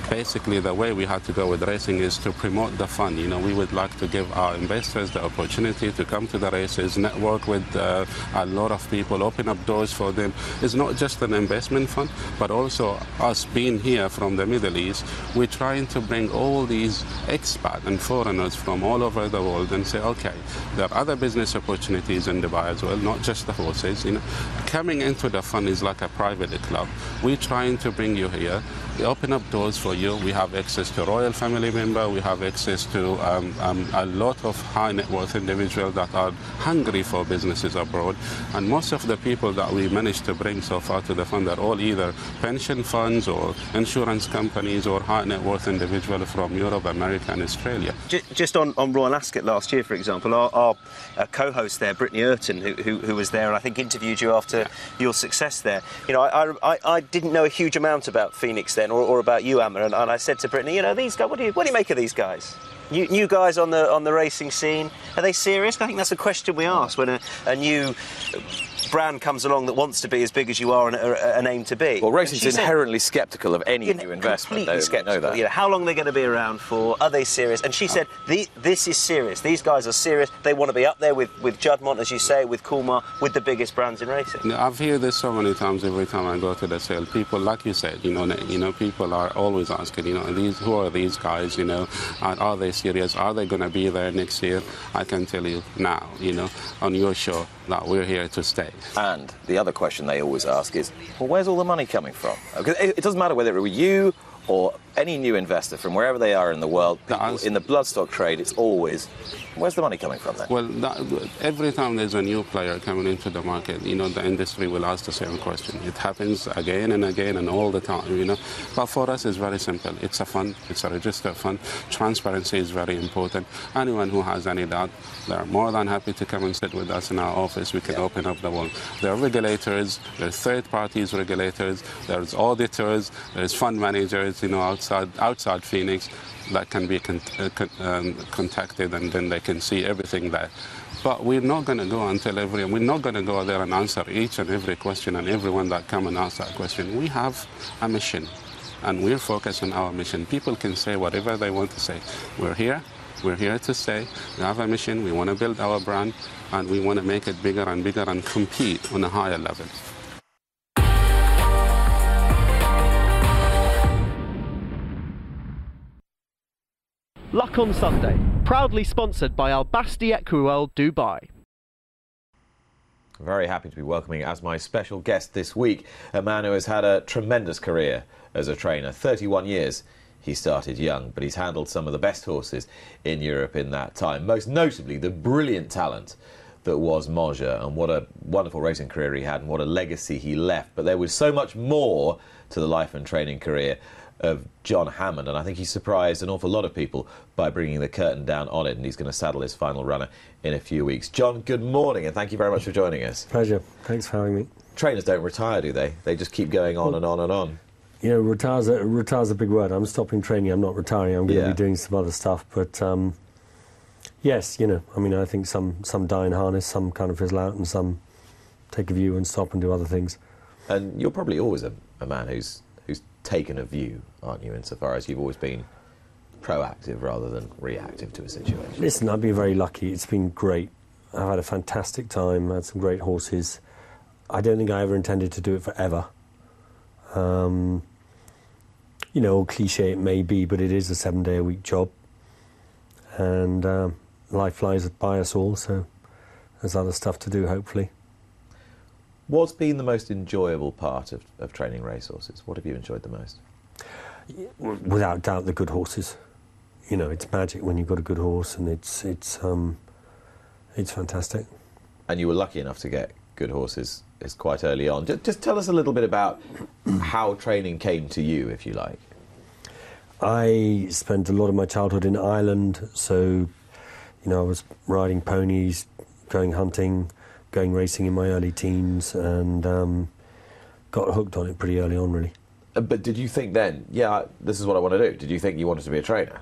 basically the way we had to go with racing is to promote the fun. You know, we would like to give our investors the opportunity to come to the races, network with uh, a lot of people, open up doors for them. It's not just an investment fund, but also us being here from the Middle East, we're trying to bring all these expat and foreigners from all over the world and say, okay, there are other business opportunities in Dubai as well, not just the horses. You know, coming into the fund is like a private club. We're trying to bring you here. Open up doors for you. We have access to royal family member. We have access to um, um, a lot of high net worth individuals that are hungry for businesses abroad. And most of the people that we managed to bring so far to the fund are all either pension funds or insurance companies or high net worth individuals from Europe, America, and Australia. Just on, on Royal Ascot last year, for example, our, our uh, co-host there, Britney Eurton, who, who, who was there and I think interviewed you after your success there. You know, I, I, I didn't know a huge amount about Phoenix or, or about you, Amer, and, and I said to Britney, you know, these guys, what do you, what do you make of these guys? New, new guys on the on the racing scene, are they serious? I think that's a question we ask when a, a new brand comes along that wants to be as big as you are and a, an aim to be. Well, And racing's inherently sceptical of any new investment. Completely They- we know sceptical. You know, how long they're going to be around for? Are they serious? And she uh. said, "This is serious. These guys are serious. They want to be up there with with Juddmonte, as you say, with Coolmore, with the biggest brands in racing." You know, I've heard this so many times every time I go to the sale. People, like you said, you know, you know, people are always asking, you know, these who are these guys? You know, are, are they serious? Are they going to be there next year? I can tell you now, you know, on your show that we're here to stay. And the other question they always ask is, well, where's all the money coming from? Because it doesn't matter whether it were you or any new investor from wherever they are in the world. people in the bloodstock trade, it's always, where's the money coming from then? Well, that, every time there's a new player coming into the market, you know, the industry will ask the same question. It happens again and again and all the time, you know. But for us, it's very simple. It's a fund. It's a registered fund. Transparency is very important. Anyone who has any doubt, they're more than happy to come and sit with us in our office. We can open up the world. There are regulators. There's third parties regulators. There's auditors. There's fund managers, you know, outside outside Phoenix that can be con- uh, con- um, contacted and then they can see everything there. But we're not going to go and tell everyone, we're not going to go there and answer each and every question and everyone that come and ask that question. We have a mission and we're focused on our mission. People can say whatever they want to say. We're here, we're here to stay. We have a mission, we want to build our brand and we want to make it bigger and bigger and compete on a higher level. Luck on Sunday, proudly sponsored by Al Basti Equiworld Dubai. Very happy to be welcoming as my special guest this week a man who has had a tremendous career as a trainer. 31 years he started young, but he's handled some of the best horses in Europe in that time. Most notably, the brilliant talent that was Montjeu, and what a wonderful racing career he had, and what a legacy he left. But there was so much more to the life and training career of John Hammond, and I think he surprised an awful lot of people by bringing the curtain down on it, and he's going to saddle his final runner in a few weeks. John, good morning, and thank you very much for joining us. Pleasure. Thanks for having me. Trainers don't retire, do they? They just keep going on and on and on. You know, retire's a, retire's a big word. I'm stopping training. I'm not retiring. I'm going to be doing some other stuff. But um, yes, you know, I mean, I think some some die in harness, some kind of fizzle out, and some take a view and stop and do other things. And you're probably always a, a man who's taken a view, aren't you? Insofar as you've always been proactive rather than reactive to a situation. Listen, I've been very lucky. It's been great. I've had a fantastic time. had some great horses. I don't think I ever intended to do it forever. Um, you know, cliche it may be, but it is a seven day a week job. And um, life flies by us all, so there's other stuff to do, hopefully. What's been the most enjoyable part of, of training racehorses? What have you enjoyed the most? Without doubt, the good horses. You know, it's magic when you've got a good horse, and it's it's um, it's fantastic. And you were lucky enough to get good horses is quite early on. Just, just tell us a little bit about how training came to you, if you like. I spent a lot of my childhood in Ireland, so you know I was riding ponies, going hunting, going racing in my early teens, and um, got hooked on it pretty early on, really. Uh, But did you think then, yeah, this is what I want to do? Did you think you wanted to be a trainer?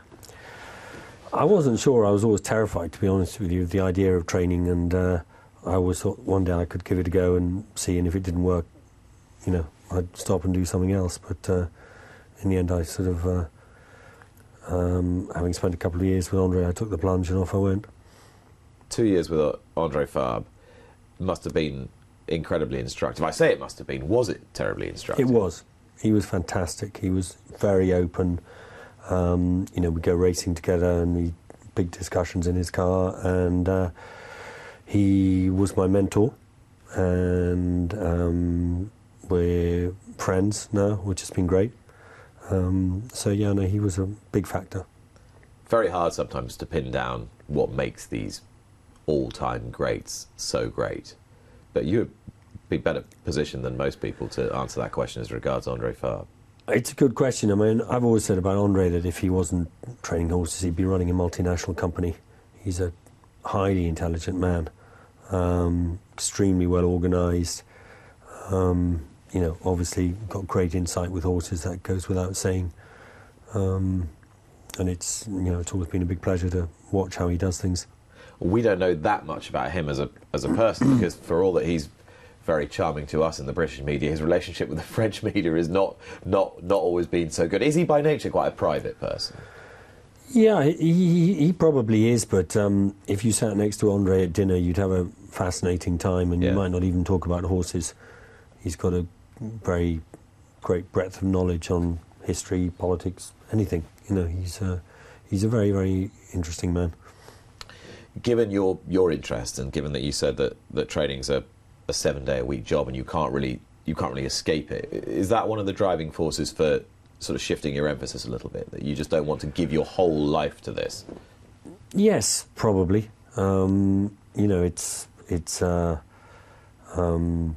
I wasn't sure. I was always terrified, to be honest with you, of the idea of training, and uh, I always thought one day I could give it a go and see, and if it didn't work, you know, I'd stop and do something else. But uh, in the end, I sort of, uh, um, having spent a couple of years with Andre, I took the plunge and off I went. Two years with uh, Andre Fabre must have been incredibly instructive. I say it must have been. Was it terribly instructive? It was. He was fantastic. He was very open. Um, you know, we go racing together and we big discussions in his car, and uh, he was my mentor, and um, we're friends now, which has been great. Um, so yeah, no, he was a big factor. Very hard sometimes to pin down what makes these all-time greats so great, but you'd be better positioned than most people to answer that question as regards Andre Fabre. It's a good question. I mean, I've always said about Andre that if he wasn't training horses, he'd be running a multinational company. He's a highly intelligent man, um, extremely well organised. Um, you know, obviously got great insight with horses. That goes without saying. Um, and it's you know it's always been a big pleasure to watch how he does things. We don't know that much about him as a as a person <clears throat> because for all that he's very charming to us in the British media. His relationship with the <laughs> French media is not not not always been so good. Is he by nature quite a private person? Yeah, he, he, probably is. But um, if you sat next to Andre at dinner, you'd have a fascinating time, and Yeah. you might not even talk about horses. He's got a very great breadth of knowledge on history, politics, anything. You know, he's a, he's a very very interesting man. Given your your interest and given that you said that that training's a, a seven day a week job and you can't really you can't really escape it, is that one of the driving forces for sort of shifting your emphasis a little bit that you just don't want to give your whole life to this? Yes, probably. Um, you know, it's it's uh, um,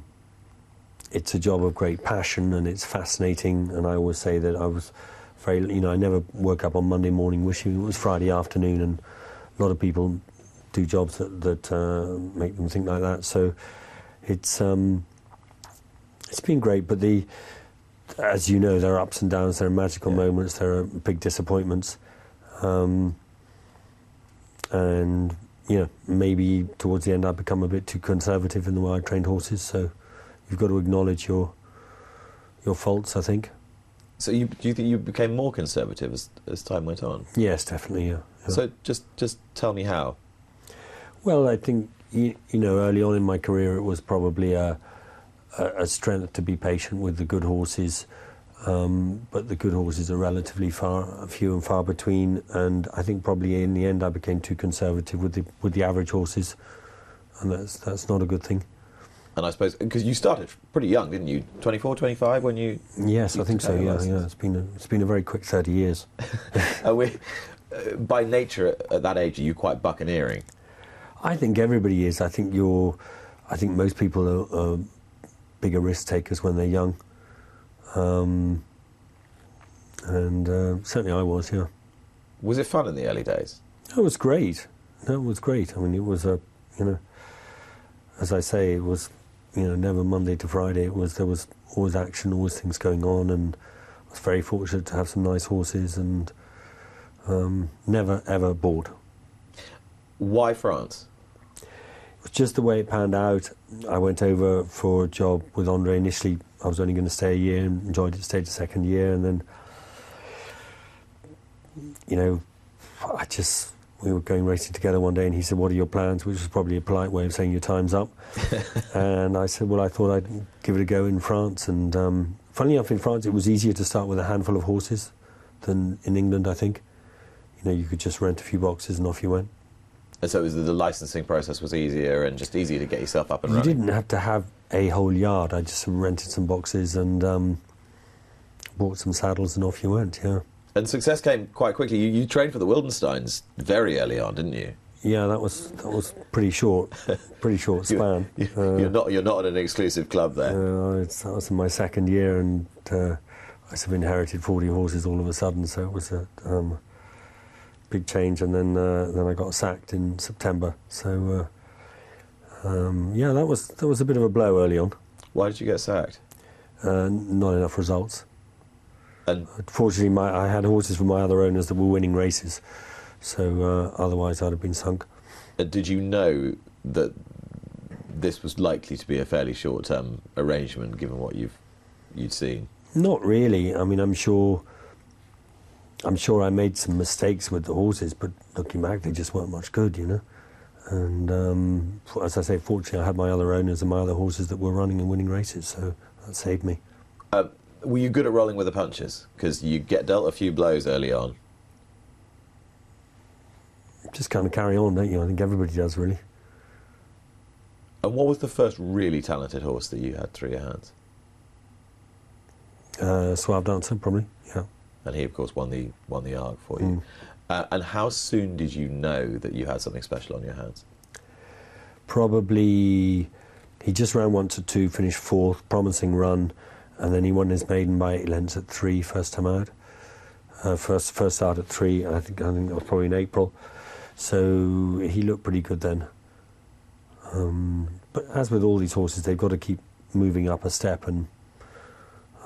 it's a job of great passion and it's fascinating. And I always say that I was very, you know, I never woke up on Monday morning wishing it was Friday afternoon. And a lot of people do jobs that that uh, make them think like that. So it's um, it's been great. But the as you know, there are ups and downs. There are magical moments. There are big disappointments. Um, and you know maybe towards the end I become a bit too conservative in the way I trained horses. So you've got to acknowledge your your faults. I think. So you do you think you became more conservative as as time went on? Yes, definitely. Yeah. yeah. So just just tell me how. Well, I think you, you know early on in my career it was probably a a, a strength to be patient with the good horses. Um, but the good horses are relatively far, few and far between, and I think probably in the end I became too conservative with the with the average horses, and that's that's not a good thing. And I suppose because you started pretty young, didn't you? 24, 25 when you Yes, I think so. Yeah, yeah. It's been a, it's been a very quick thirty years. <laughs> Are we, uh, by nature at, at that age, are you quite buccaneering? I think everybody is. I think you're. I think most people are, are bigger risk takers when they're young. Um, and uh, certainly I was. Yeah, Was it fun in the early days? it was great. That was great. I mean, it was a. You know, as I say, it was. You know, never Monday to Friday. It was there was always action, always things going on, and I was very fortunate to have some nice horses and um, never ever bored. Why France? It was just the way it panned out. I went over for a job with Andre. Initially, I was only going to stay a year and enjoyed it, stayed a second year, and then, you know, I just, we were going racing together one day, and he said, What are your plans? Which was probably a polite way of saying your time's up. <laughs> and I said, Well, I thought I'd give it a go in France. And um, funnily enough, in France, it was easier to start with a handful of horses than in England, I think. You know, you could just rent a few boxes and off you went. And so it was the, licensing process was easier and just easier to get yourself up and You running. You didn't have to have a whole yard. I just rented some boxes and um, bought some saddles, and off you went. Yeah, And success came quite quickly. You, you trained for the Wildensteins very early on, didn't you? yeah. That was that was pretty short, <laughs> pretty short span. <laughs> You, Uh, you're not you're not at an exclusive club there. uh, that was in my second year, and uh, I sort of inherited forty horses all of a sudden. So it was a um, big change, and then uh, then I got sacked in September. So uh, um, yeah, that was that was a bit of a blow early on. Why did you get sacked? Uh, not enough results. And Fortunately, my, I had horses from my other owners that were winning races, so uh, otherwise I'd have been sunk. did you know that this was likely to be a fairly short-term arrangement, given what you've you'd seen? Not really. I mean, I'm sure. I'm sure I made some mistakes with the horses, but looking back, they just weren't much good, you know. And um, as I say, fortunately, I had my other owners and my other horses that were running and winning races, so that saved me. Uh, were you good at rolling with the punches? Because you get dealt a few blows early on. Just kind of carry on, don't you? I think everybody does, really. And what was the first really talented horse that you had through your hands? Uh, Suave Dancer, probably, yeah. And he, of course, won the won the Arc for you. Mm. Uh, and how soon did you know that you had something special on your hands? Probably he just ran one to two, finished fourth, promising run, and then he won his maiden by eight lengths at three, first time out. Uh, first first start at three, I think I think that was probably in April. So he looked pretty good then. Um, but as with all these horses, they've got to keep moving up a step, and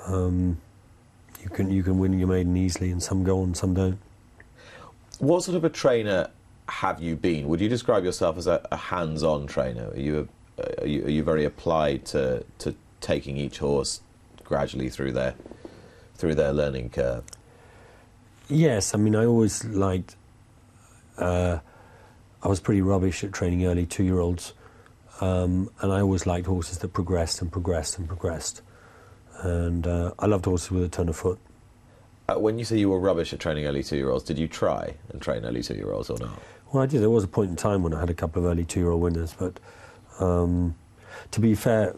um, you can you can win your maiden easily, and some go on, some don't. What sort of a trainer have you been? Would you describe yourself as a, a hands-on trainer? Are you, a, are you are you very applied to to taking each horse gradually through their through their learning curve? Yes, I mean, I always liked. Uh, I was pretty rubbish at training early two-year-olds, um, and I always liked horses that progressed and progressed and progressed. And uh, I loved horses with a ton of foot. Uh, when you say you were rubbish at training early two-year-olds, did you try and train early two-year-olds or not? Well, I did. There was a point in time when I had a couple of early two-year-old winners, but um, to be fair,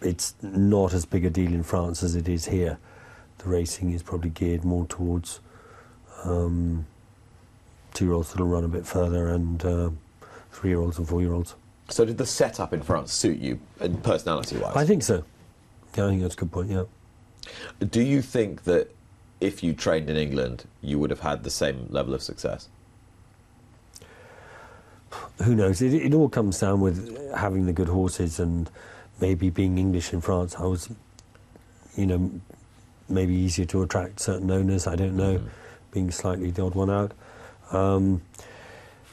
it's not as big a deal in France as it is here. The racing is probably geared more towards um, two-year-olds that'll run a bit further and uh, three-year-olds and four-year-olds. So did the setup in France suit you, and personality-wise? I think so. Yeah, I think that's a good point. Yeah. Do you think that if you trained in England, you would have had the same level of success? Who knows? It, it all comes down with having the good horses and maybe being English in France. I was, you know, maybe easier to attract certain owners. I don't know, being slightly the odd one out. Um,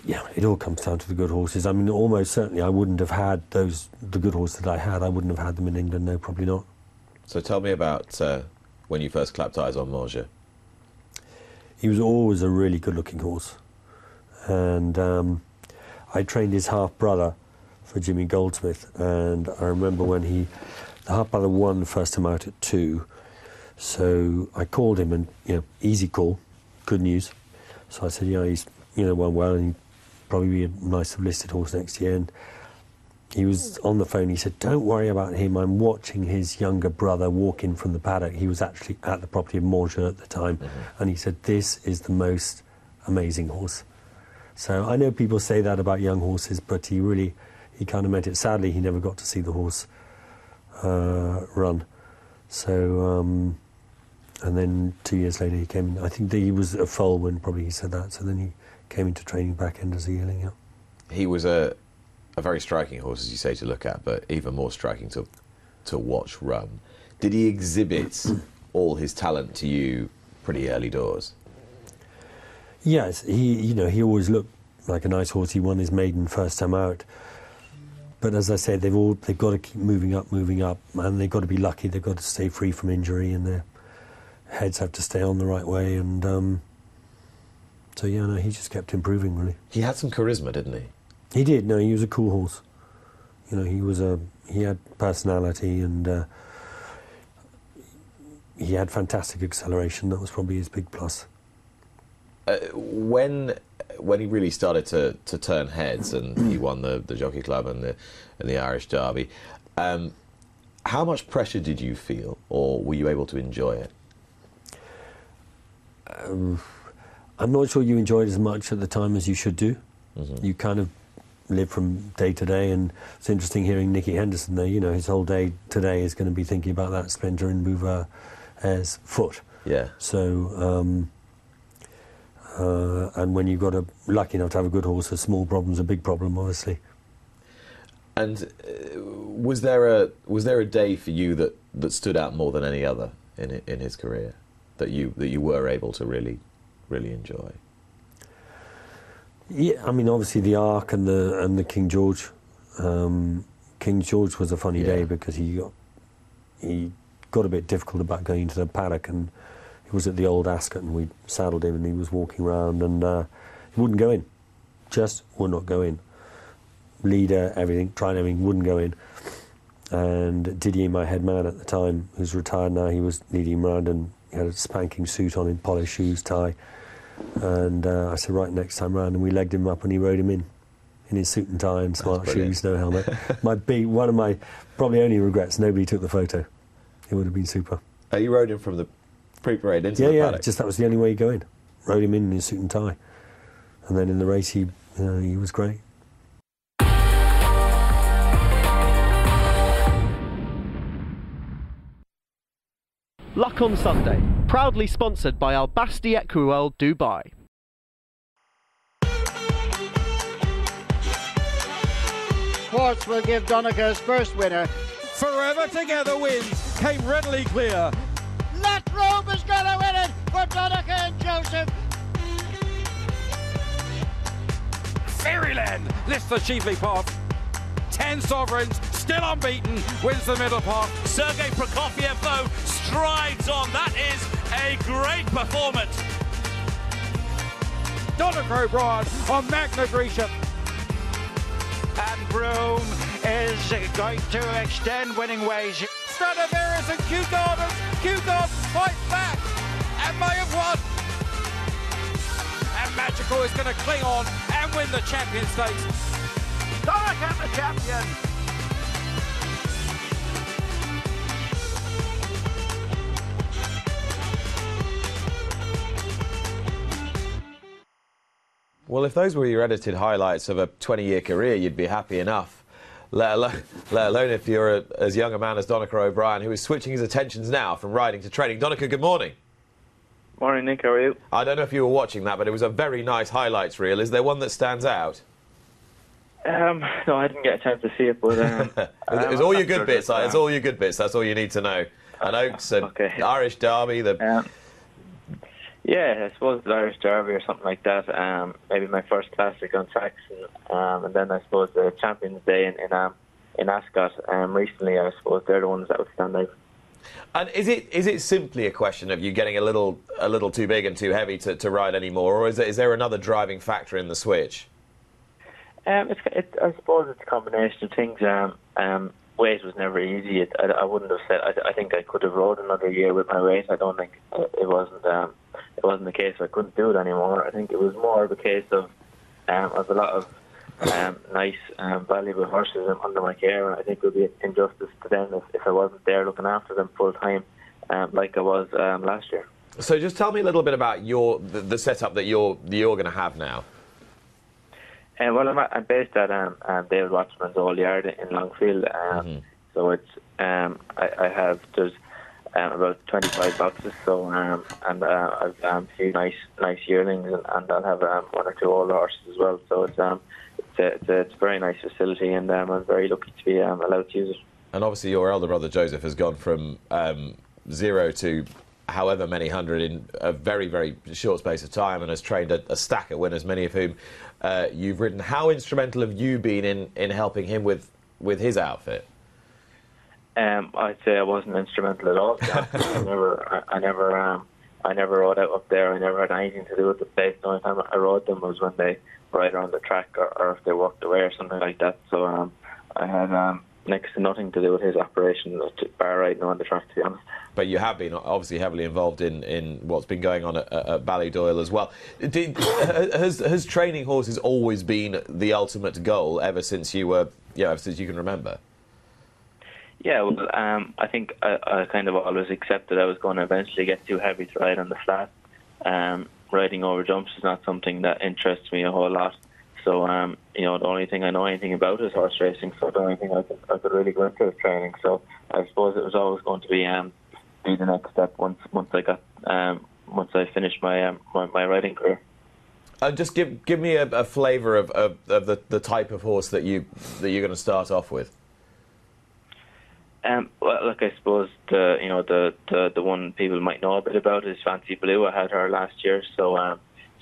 yeah, it all comes down to the good horses. I mean, almost certainly, I wouldn't have had those the good horses that I had. I wouldn't have had them in England. No, probably not. So tell me about uh, when you first clapped eyes on Montjeu. He was always a really good-looking horse, and um, I trained his half brother for Jimmy Goldsmith, and I remember when he, the half brother won the first time out at two, so I called him and you know easy call, good news. So I said, yeah, he's you know won well, and he'd probably be a nice listed horse next year. And he was on the phone. He said, "Don't worry about him. I'm watching his younger brother walk in from the paddock. He was actually at the property of Morgan at the time, and he said this is the most amazing horse." So I know people say that about young horses, but he really, he kind of meant it. Sadly, he never got to see the horse uh, run. So, um, and then two years later, he came. I think he was a foal when probably he said that. So then he came into training back end as a yearling. Yeah. He was a a very striking horse, as you say, to look at, but even more striking to to watch run. Did he exhibit <clears throat> all his talent to you pretty early doors? Yes, he you know he always looked like a nice horse. He won his maiden first time out. But as I said, they've all they've got to keep moving up, moving up, and they've got to be lucky. They've got to stay free from injury, and their heads have to stay on the right way. And um, so yeah, no, he just kept improving really. He had some charisma, didn't he? He did. No, he was a cool horse. You know, he was a he had personality and uh, he had fantastic acceleration. That was probably his big plus. Uh, when when he really started to, to turn heads and he <clears throat> won the, the Jockey Club and the and the Irish Derby, um, how much pressure did you feel, or were you able to enjoy it? Um, I'm not sure you enjoyed as much at the time as you should do. Mhm. You kind of live from day to day, and it's interesting hearing Nicky Henderson there. You know, his whole day today is going to be thinking about that splinter in Bouvar's foot. Yeah. So, um, uh, and when you've got a lucky enough to have a good horse, a small problem's a big problem, obviously. And uh, was there a was there a day for you that, that stood out more than any other in in his career that you that you were able to really really enjoy? Yeah, I mean, obviously the Arc and the and the King George. Um, King George was a funny Yeah. day because he got he got a bit difficult about going into the paddock, and he was at the old Ascot, and we saddled him, and he was walking around, and uh, he wouldn't go in, just would not go in. Leader, everything, tried everything, wouldn't go in. And Didier, my head man at the time, who's retired now, he was leading him around, and he had a spanking suit on him, polished shoes, tie. And uh, I said, right, next time round, and we legged him up, and he rode him in in his suit and tie and smart shoes, no helmet. <laughs> my big, one of my probably only regrets, nobody took the photo. It would have been super. Uh, you rode him from the pre-parade into yeah, the yeah. paddock. Just that was the only way you go in. Rode him in in his suit and tie, and then in the race he, you know, he was great. Luck on Sunday. Proudly sponsored by Al Basti Equiworld Dubai. Quartz will give Donnacha first winner. Forever Together wins. Came readily clear. Let Rome is going to win it for Donnacha and Joseph. Fairyland lifts the Cheveley Park. Ten sovereigns, still unbeaten, wins the Middle Park. Sergei Prokofiev, though, strides on. That is a great performance. Donnacha O'Brien on Magna Grecia. And Broome is going to extend winning ways. Stradivarius and Kew Gardens. Kew Gardens fight back and may have won. And Magical is going to cling on and win the champion stakes. Donnacha the champion. Well, if those were your edited highlights of a 20-year career, you'd be happy enough. Let alone, <laughs> let alone if you're a, as young a man as Donnacha O'Brien, who is switching his attentions now from riding to training. Donnacha, good morning. Morning, Nick. How are you? I don't know if you were watching that, but it was a very nice highlights reel. Is there one that stands out? Um, no, I didn't get a chance to see it, but um, <laughs> It's, it's all your good bits. It's all your good bits. That's all you need to know. And Oaks and Irish Derby. The yeah, I suppose the Irish Derby or something like that. Um, maybe my first classic on Saxon, um, and then I suppose the Champions Day in in, um, in Ascot. Um, recently, I suppose they're the ones that would stand out. And is it is it simply a question of you getting a little a little too big and too heavy to, to ride anymore, or is there, is there another driving factor in the switch? Um, it's, it, I suppose it's a combination of things. Um, um, weight was never easy. It, I, I wouldn't have said. I, I think I could have rode another year with my weight. I don't think it, it wasn't. It wasn't the case. I couldn't do it anymore. I think it was more of a case of um, of a lot of um, nice, um, valuable horses under my care. And I think it would be an injustice to them if, if I wasn't there looking after them full time, um, like I was um, last year. So just tell me a little bit about your the, the setup that you're you're going to have now. Uh, well, I'm, I'm based at um, um, David Wachman's Old Yard in Longfield. Um, So it's um, I, I have there's um, about 25 boxes. So um, and uh, I've um, a few nice nice yearlings, and, and I'll have um, one or two older horses as well. So it's um it's a, it's a, it's a very nice facility, and um, I'm very lucky to be um, allowed to use it. And obviously, your elder brother Joseph has gone from um, zero to however many hundred in a very, very short space of time and has trained a, a stack of winners, many of whom uh, you've ridden. How instrumental have you been in, in helping him with, with his outfit? Um, I'd say I wasn't instrumental at all. <laughs> I never, I, I never, um, I never rode out up there. I never had anything to do with the place. The only time I rode them was when they were either on the track or, or if they walked away or something like that. So um, I had um, next to nothing to do with his operation, bar riding on the track, to be honest. But you have been obviously heavily involved in, in what's been going on at, at Ballydoyle as well. Did, has, has training horses always been the ultimate goal ever since you were, you know, ever since you can remember? Yeah, well, um, I think I, I kind of always accepted I was going to eventually get too heavy to ride on the flat. Um, riding over jumps is not something that interests me a whole lot. So, um, you know, the only thing I know anything about is horse racing. So the only thing I could, I could really go into is training. So I suppose it was always going to be um, be the next step once once I got um, once I finished my um, my, my riding career. Uh, just give give me a, a flavour of, of, of the, the type of horse that you that you're going to start off with. Um, well, look, I suppose the you know the, the the one people might know a bit about is Fancy Blue. I had her last year, so um,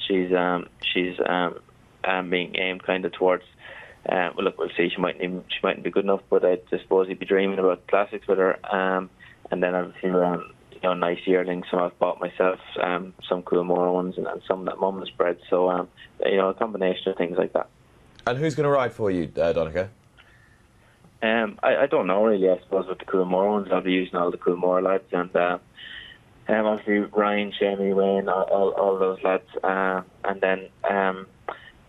she's um, she's um, um, being aimed kind of towards. Uh, well, look, we'll see. She might even she mightn't be good enough, but I suppose he'd be dreaming about classics with her. Um, and then I have a few um, you know nice yearlings. So I've bought myself um, some Coolmore ones, and, and some that Mum has bred. So um, you know, a combination of things like that. And who's going to ride for you, uh, Donnacha? Um, I, I don't know really. I suppose with the Coolmore ones, I'll be using all the Coolmore lads, and uh, um, obviously Ryan, Jamie, Wayne, all, all, all those lads, uh, and then um,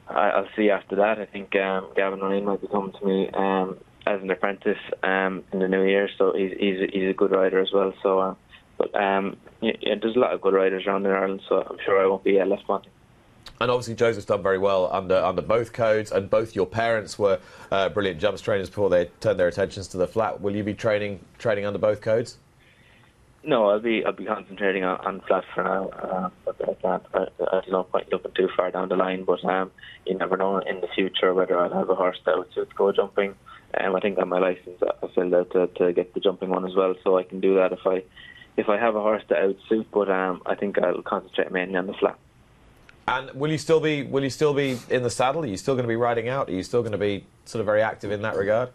I, I'll see after that. I think um, Gavin Ryan might be coming to me um, as an apprentice um, in the new year, so he's he's a, he's a good rider as well. So, uh, but um, yeah, there's a lot of good riders around in Ireland, so I'm sure I won't be uh, left wanting. And obviously, Joseph's done very well under under both codes, and both your parents were uh, brilliant jumps trainers before they turned their attentions to the flat. Will you be training training under both codes? No, I'll be I'll be concentrating on, on flat for now. Uh, but I can't. I, there's no point looking too far down the line. But um, you never know in the future whether I'll have a horse that would suit go jumping. Um, I think on my license I filled out to, to get the jumping one as well, so I can do that if I if I have a horse that would suit. But um, I think I'll concentrate mainly on the flat. And will you still be will you still be in the saddle? Are you still going to be riding out? Are you still going to be sort of very active in that regard?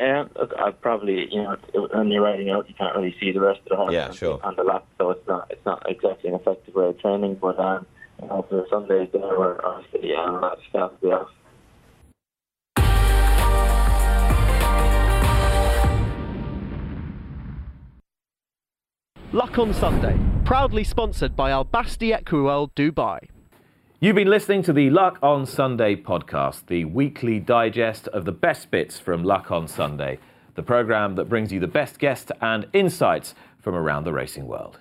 Um, look, I'd probably, you know, when you're riding out, you can't really see the rest of the horse Yeah, on, sure. on the lap, so it's not it's not exactly an effective way of training. But um, you know, for Sundays there, where obviously um, a lot of staff will be off. Luck on Sunday, proudly sponsored by Al Basti Equiworld Dubai. You've been listening to the Luck on Sunday podcast, the weekly digest of the best bits from Luck on Sunday, the programme that brings you the best guests and insights from around the racing world.